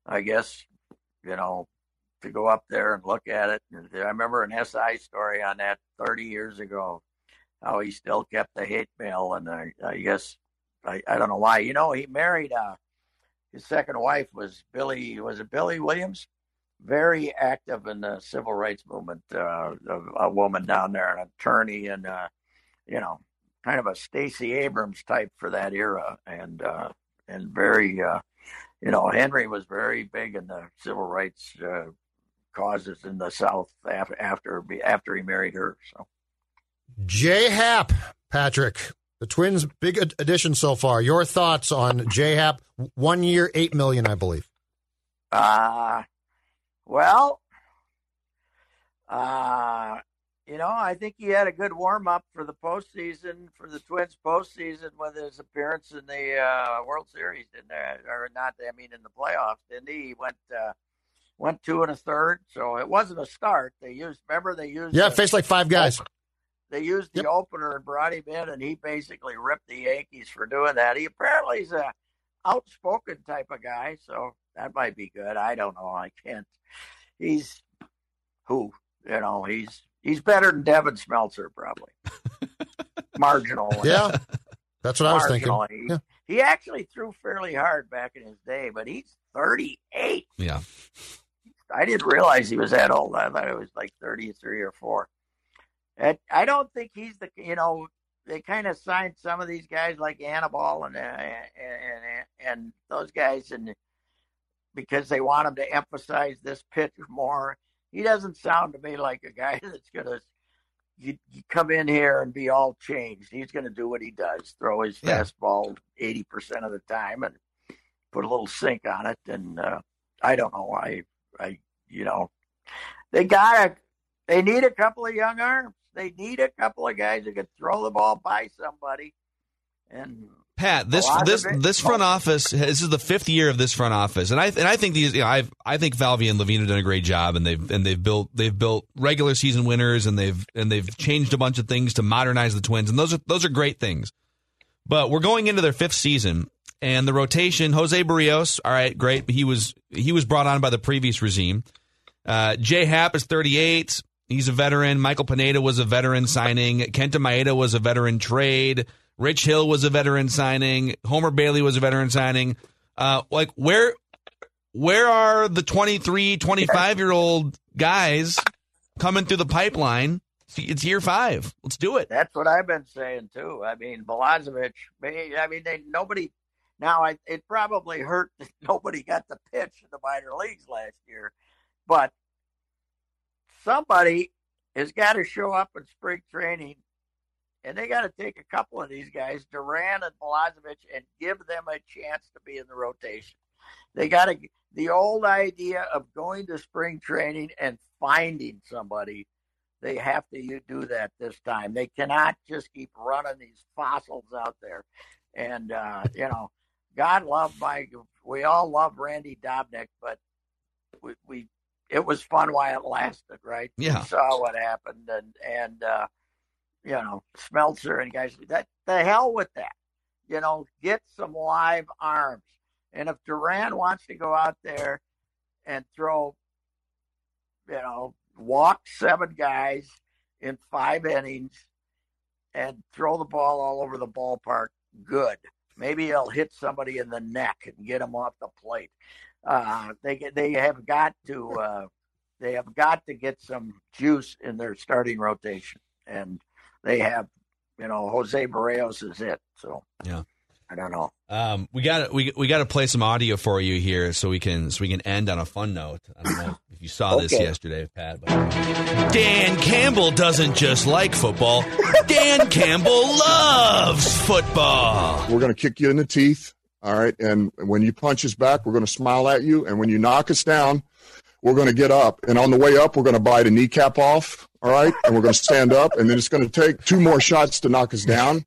i guess you know to go up there and look at it. And i remember an si story on that 30 years ago how he still kept the hate mail. And i, I guess I, I don't know why. You know he married uh his second wife was billy was it billy williams? Very active in the civil rights movement. Uh, a, a woman down there, an attorney, and uh, you know, kind of a Stacey Abrams type for that era, and uh, and very, uh, you know, Henry was very big in the civil rights uh, causes in the South after after after he married her. So J Happ, Patrick. The Twins' big addition so far. Your thoughts on J Happ? One year, eight million, I believe. Uh well, uh, you know, I think he had a good warm up for the postseason for the Twins postseason with his appearance in the uh, World Series, didn't? Or not? I mean, in the playoffs, didn't he? He went uh, went two and a third, so it wasn't a start. They used, remember, they used Yeah, the- faced like five guys. they used the opener and brought him in, and he basically ripped the Yankees for doing that. He apparently is a outspoken type of guy, so that might be good. I don't know. I can't. He's who you know. He's he's better than Devin Smeltzer, probably. Marginal. Yeah, that's what I was thinking. Marginal. He, Yeah. he actually threw fairly hard back in his day, but he's 38. Yeah. I didn't realize he was that old. I thought it was like 33 or 4. And I don't think he's the, you know, they kind of signed some of these guys like Anibal and, uh, and, and, and those guys and because they want him to emphasize this pitch more. He doesn't sound to me like a guy that's going to you, you come in here and be all changed. He's going to do what he does, throw his Yeah. fastball 80% of the time and put a little sink on it. And uh, I don't know. I, I, you know, they got to, they need a couple of young arms. They need a couple of guys that can throw the ball by somebody. And Pat, this this this front office. This is the fifth year of this front office, and I and I think these. You know, I I think Falvey and Levine have done a great job, and they've and they've built they've built regular season winners, and they've and they've changed a bunch of things to modernize the Twins, and those are those are great things. But we're going into their fifth season, and the rotation. Jose Berrios, all right, great. He was he was brought on by the previous regime. Uh, Jay Happ is 38. He's a veteran. Michael Pineda was a veteran signing. Kenta Maeda was a veteran trade. Rich Hill was a veteran signing. Homer Bailey was a veteran signing. Uh, like where where are the 23, 25 year old guys coming through the pipeline? It's year five. Let's do it. That's what I've been saying too. I mean, Balazovic. I mean, they nobody. Now, I, it probably hurt that nobody got the pitch in the minor leagues last year, but somebody has got to show up in spring training, and they got to take a couple of these guys, Duran and Balazovic, and give them a chance to be in the rotation. They got to the old idea of going to spring training and finding somebody they have to do that this time. They cannot just keep running these fossils out there. And uh, you know, God love my. We all love Randy Dobnak, but we, we it was fun while it lasted, right? Yeah. We saw what happened, and and uh, you know, Smeltzer and guys. That the hell with that. You know, get some live arms. And if Duran wants to go out there and throw, you know, walk seven guys in five innings and throw the ball all over the ballpark, good. Maybe he'll hit somebody in the neck and get him off the plate. Uh, they they have got to uh, they have got to get some juice in their starting rotation, and they have. You know, Jose Berrios is it. So Yeah. I don't know. Um, we got we we got to play some audio for you here so we can so we can end on a fun note. I don't know if you saw this yesterday, Pat. But Dan Campbell doesn't just like football. Dan Campbell loves football. We're going to kick you in the teeth. All right. And when you punch us back, we're going to smile at you. And when you knock us down, we're going to get up. And on the way up, we're going to bite a kneecap off. All right. And we're going to stand up. And then it's going to take two more shots to knock us down.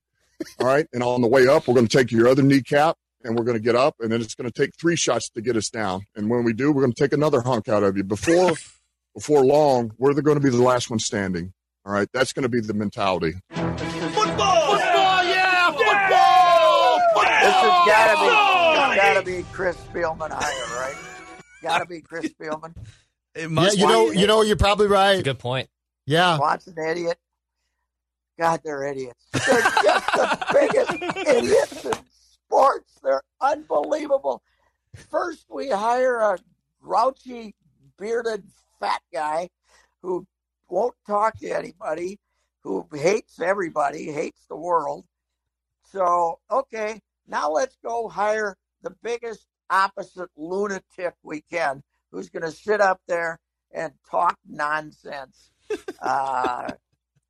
All right. And on the way up, we're going to take your other kneecap and we're going to get up. And then it's going to take three shots to get us down. And when we do, we're going to take another hunk out of you. Before, before long, we're going to be the last one standing. All right. That's going to be the mentality. Football, Football, yeah, football. This has got to be got to be Chris Spielman hire, right? Got to be Chris Spielman. It Yeah, you know, you know, you're probably right. Good point. Yeah. Watson idiot. God, they're idiots. They're just the biggest idiots in sports. They're unbelievable. First, we hire a grouchy, bearded, fat guy who won't talk to anybody, who hates everybody, hates the world. So, okay, now let's go hire the biggest opposite lunatic we can, who's going to sit up there and talk nonsense. Uh,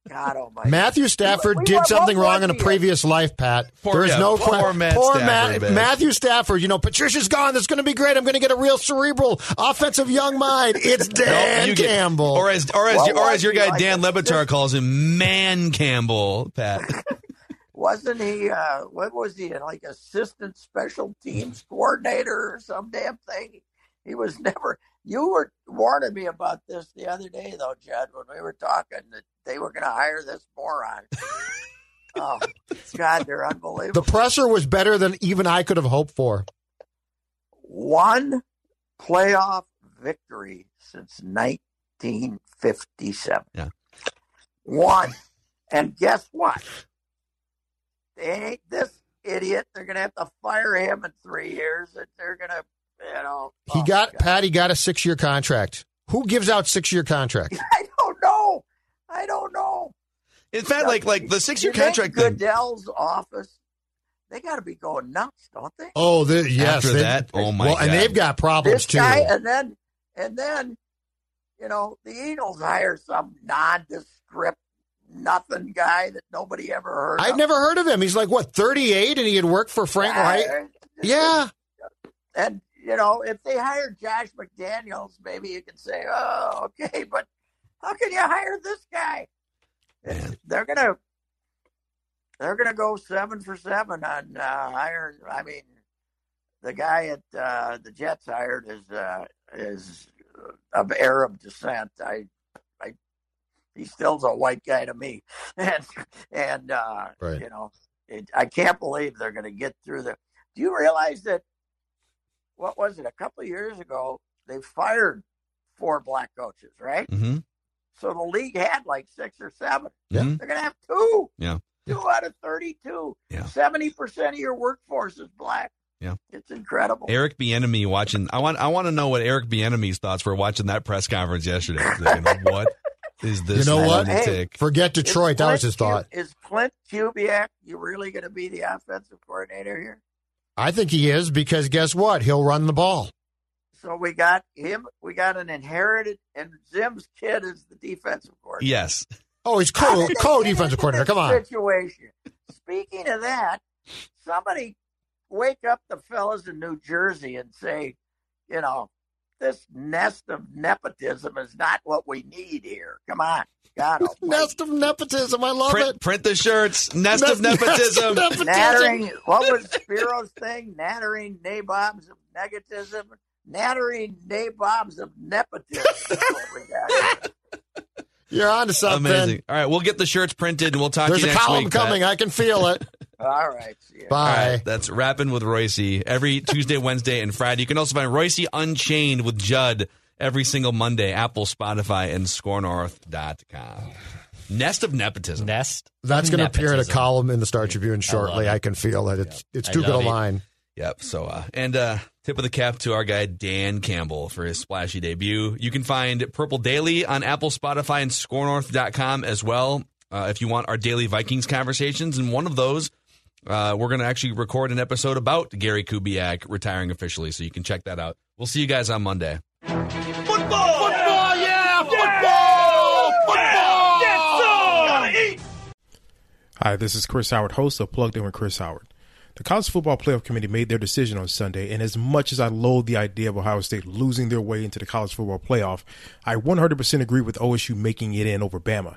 God Almighty. Matthew Stafford We- we- did something wrong in a he? previous life, Pat. Poor- there is yeah, no poor que- Matt poor Stafford, man. Matthew Stafford. You know, Patricia's gone. This is going to be great. I'm going to get a real cerebral offensive young mind. It's Dan you get- Campbell. or as or as What or as your guy like Dan a- Le Batard calls him, Man Campbell. Pat. Wasn't he? Uh, what was he? Like assistant special teams coordinator or some damn thing? He was never. You were warning me about this the other day, though, Judd, when we were talking that they were going to hire this moron. oh God, they're unbelievable. the presser was better than even I could have hoped for. One playoff victory since 1957. Yeah. One. And guess what? They ain't this idiot. They're going to have to fire him in three years. They're going to, you know. He oh, got God. Pat. He got a six year contract. Who gives out six year contracts? I don't know. I don't know. In fact, like like the six year You think contract thing. Goodell's office, they got to be going nuts, don't they? Oh, the, yes. After they- that, oh my well, and they've got problems this too. guy, and then and then, you know, the Eagles hire some nondescript nothing guy that nobody ever heard. I've of. never heard of him. He's like what thirty eight, and he had worked for Frank Reich. Yeah, And you know, if they hire Josh McDaniels, maybe you can say, "Oh, okay," but how can you hire this guy? They're gonna they're gonna go seven for seven on uh, hiring. I mean, the guy at uh, the Jets hired is uh, is of Arab descent. I, I, he still's a white guy to me, and and uh, Right. you know, it, I can't believe they're to get through the. Do you realize that? What was it? A couple of years ago, they fired four black coaches, right? Mm-hmm. So the league had like six or seven. Yeah. They're going to have two. Yeah. Two out of 32. Yeah. 70% of your workforce is black. Yeah. It's incredible. Eric Bieniemy watching. I want. I want to know what Eric Bieniemy's thoughts were watching that press conference yesterday. He's like, you know, what is this? you know what? lunatic? Forget Detroit. That was his thought. Is Klint Kubiak you really going to be the offensive coordinator here? I think he is because guess what? He'll run the ball. So we got him. We got an inherited, and Zim's kid is the defensive coordinator. Yes. Oh, he's co co defensive coordinator. Come on. Situation. Speaking of that, somebody wake up the fellas in New Jersey and say, you know, this nest of nepotism is not what we need here. Come on, God, almighty. Nest of nepotism. I love Print, it. print the shirts. Nest of nepotism. nest of nattering. What was Spiro's thing? Nattering nabobs of negativism. Nattering nabobs of nepotism. That's what we got here. You're on to something. Amazing. All right, we'll get the shirts printed and we'll talk There's to a you next column week. Pat. coming. I can feel it. All right. See ya. All Bye. right, that's rapping with Reusse every Tuesday, Wednesday, and Friday. You can also find Reusse Unchained with Judd every single Monday. Apple, Spotify, and SKORNorth.com. Nest of nepotism. Nest. That's going to appear in a column in the Star Tribune shortly. it. I, can feel it. It's it's too good a line. Yep. So, uh, and uh, tip of the cap to our guy Dan Campbell for his splashy debut. You can find Purple Daily on Apple, Spotify, and SKORNorth.com as well. Uh, if you want our daily Vikings conversations, and one of those, uh, we're going to actually record an episode about Gary Kubiak retiring officially, so you can check that out. We'll see you guys on Monday. Football, Football, yeah, football, football. Gotta eat. Hi, this is Chris Howard, host of Plugged In with Chris Howard. The College Football Playoff Committee made their decision on Sunday, and as much as I loathe the idea of Ohio State losing their way into the College Football Playoff, I 100% agree with OSU making it in over Bama.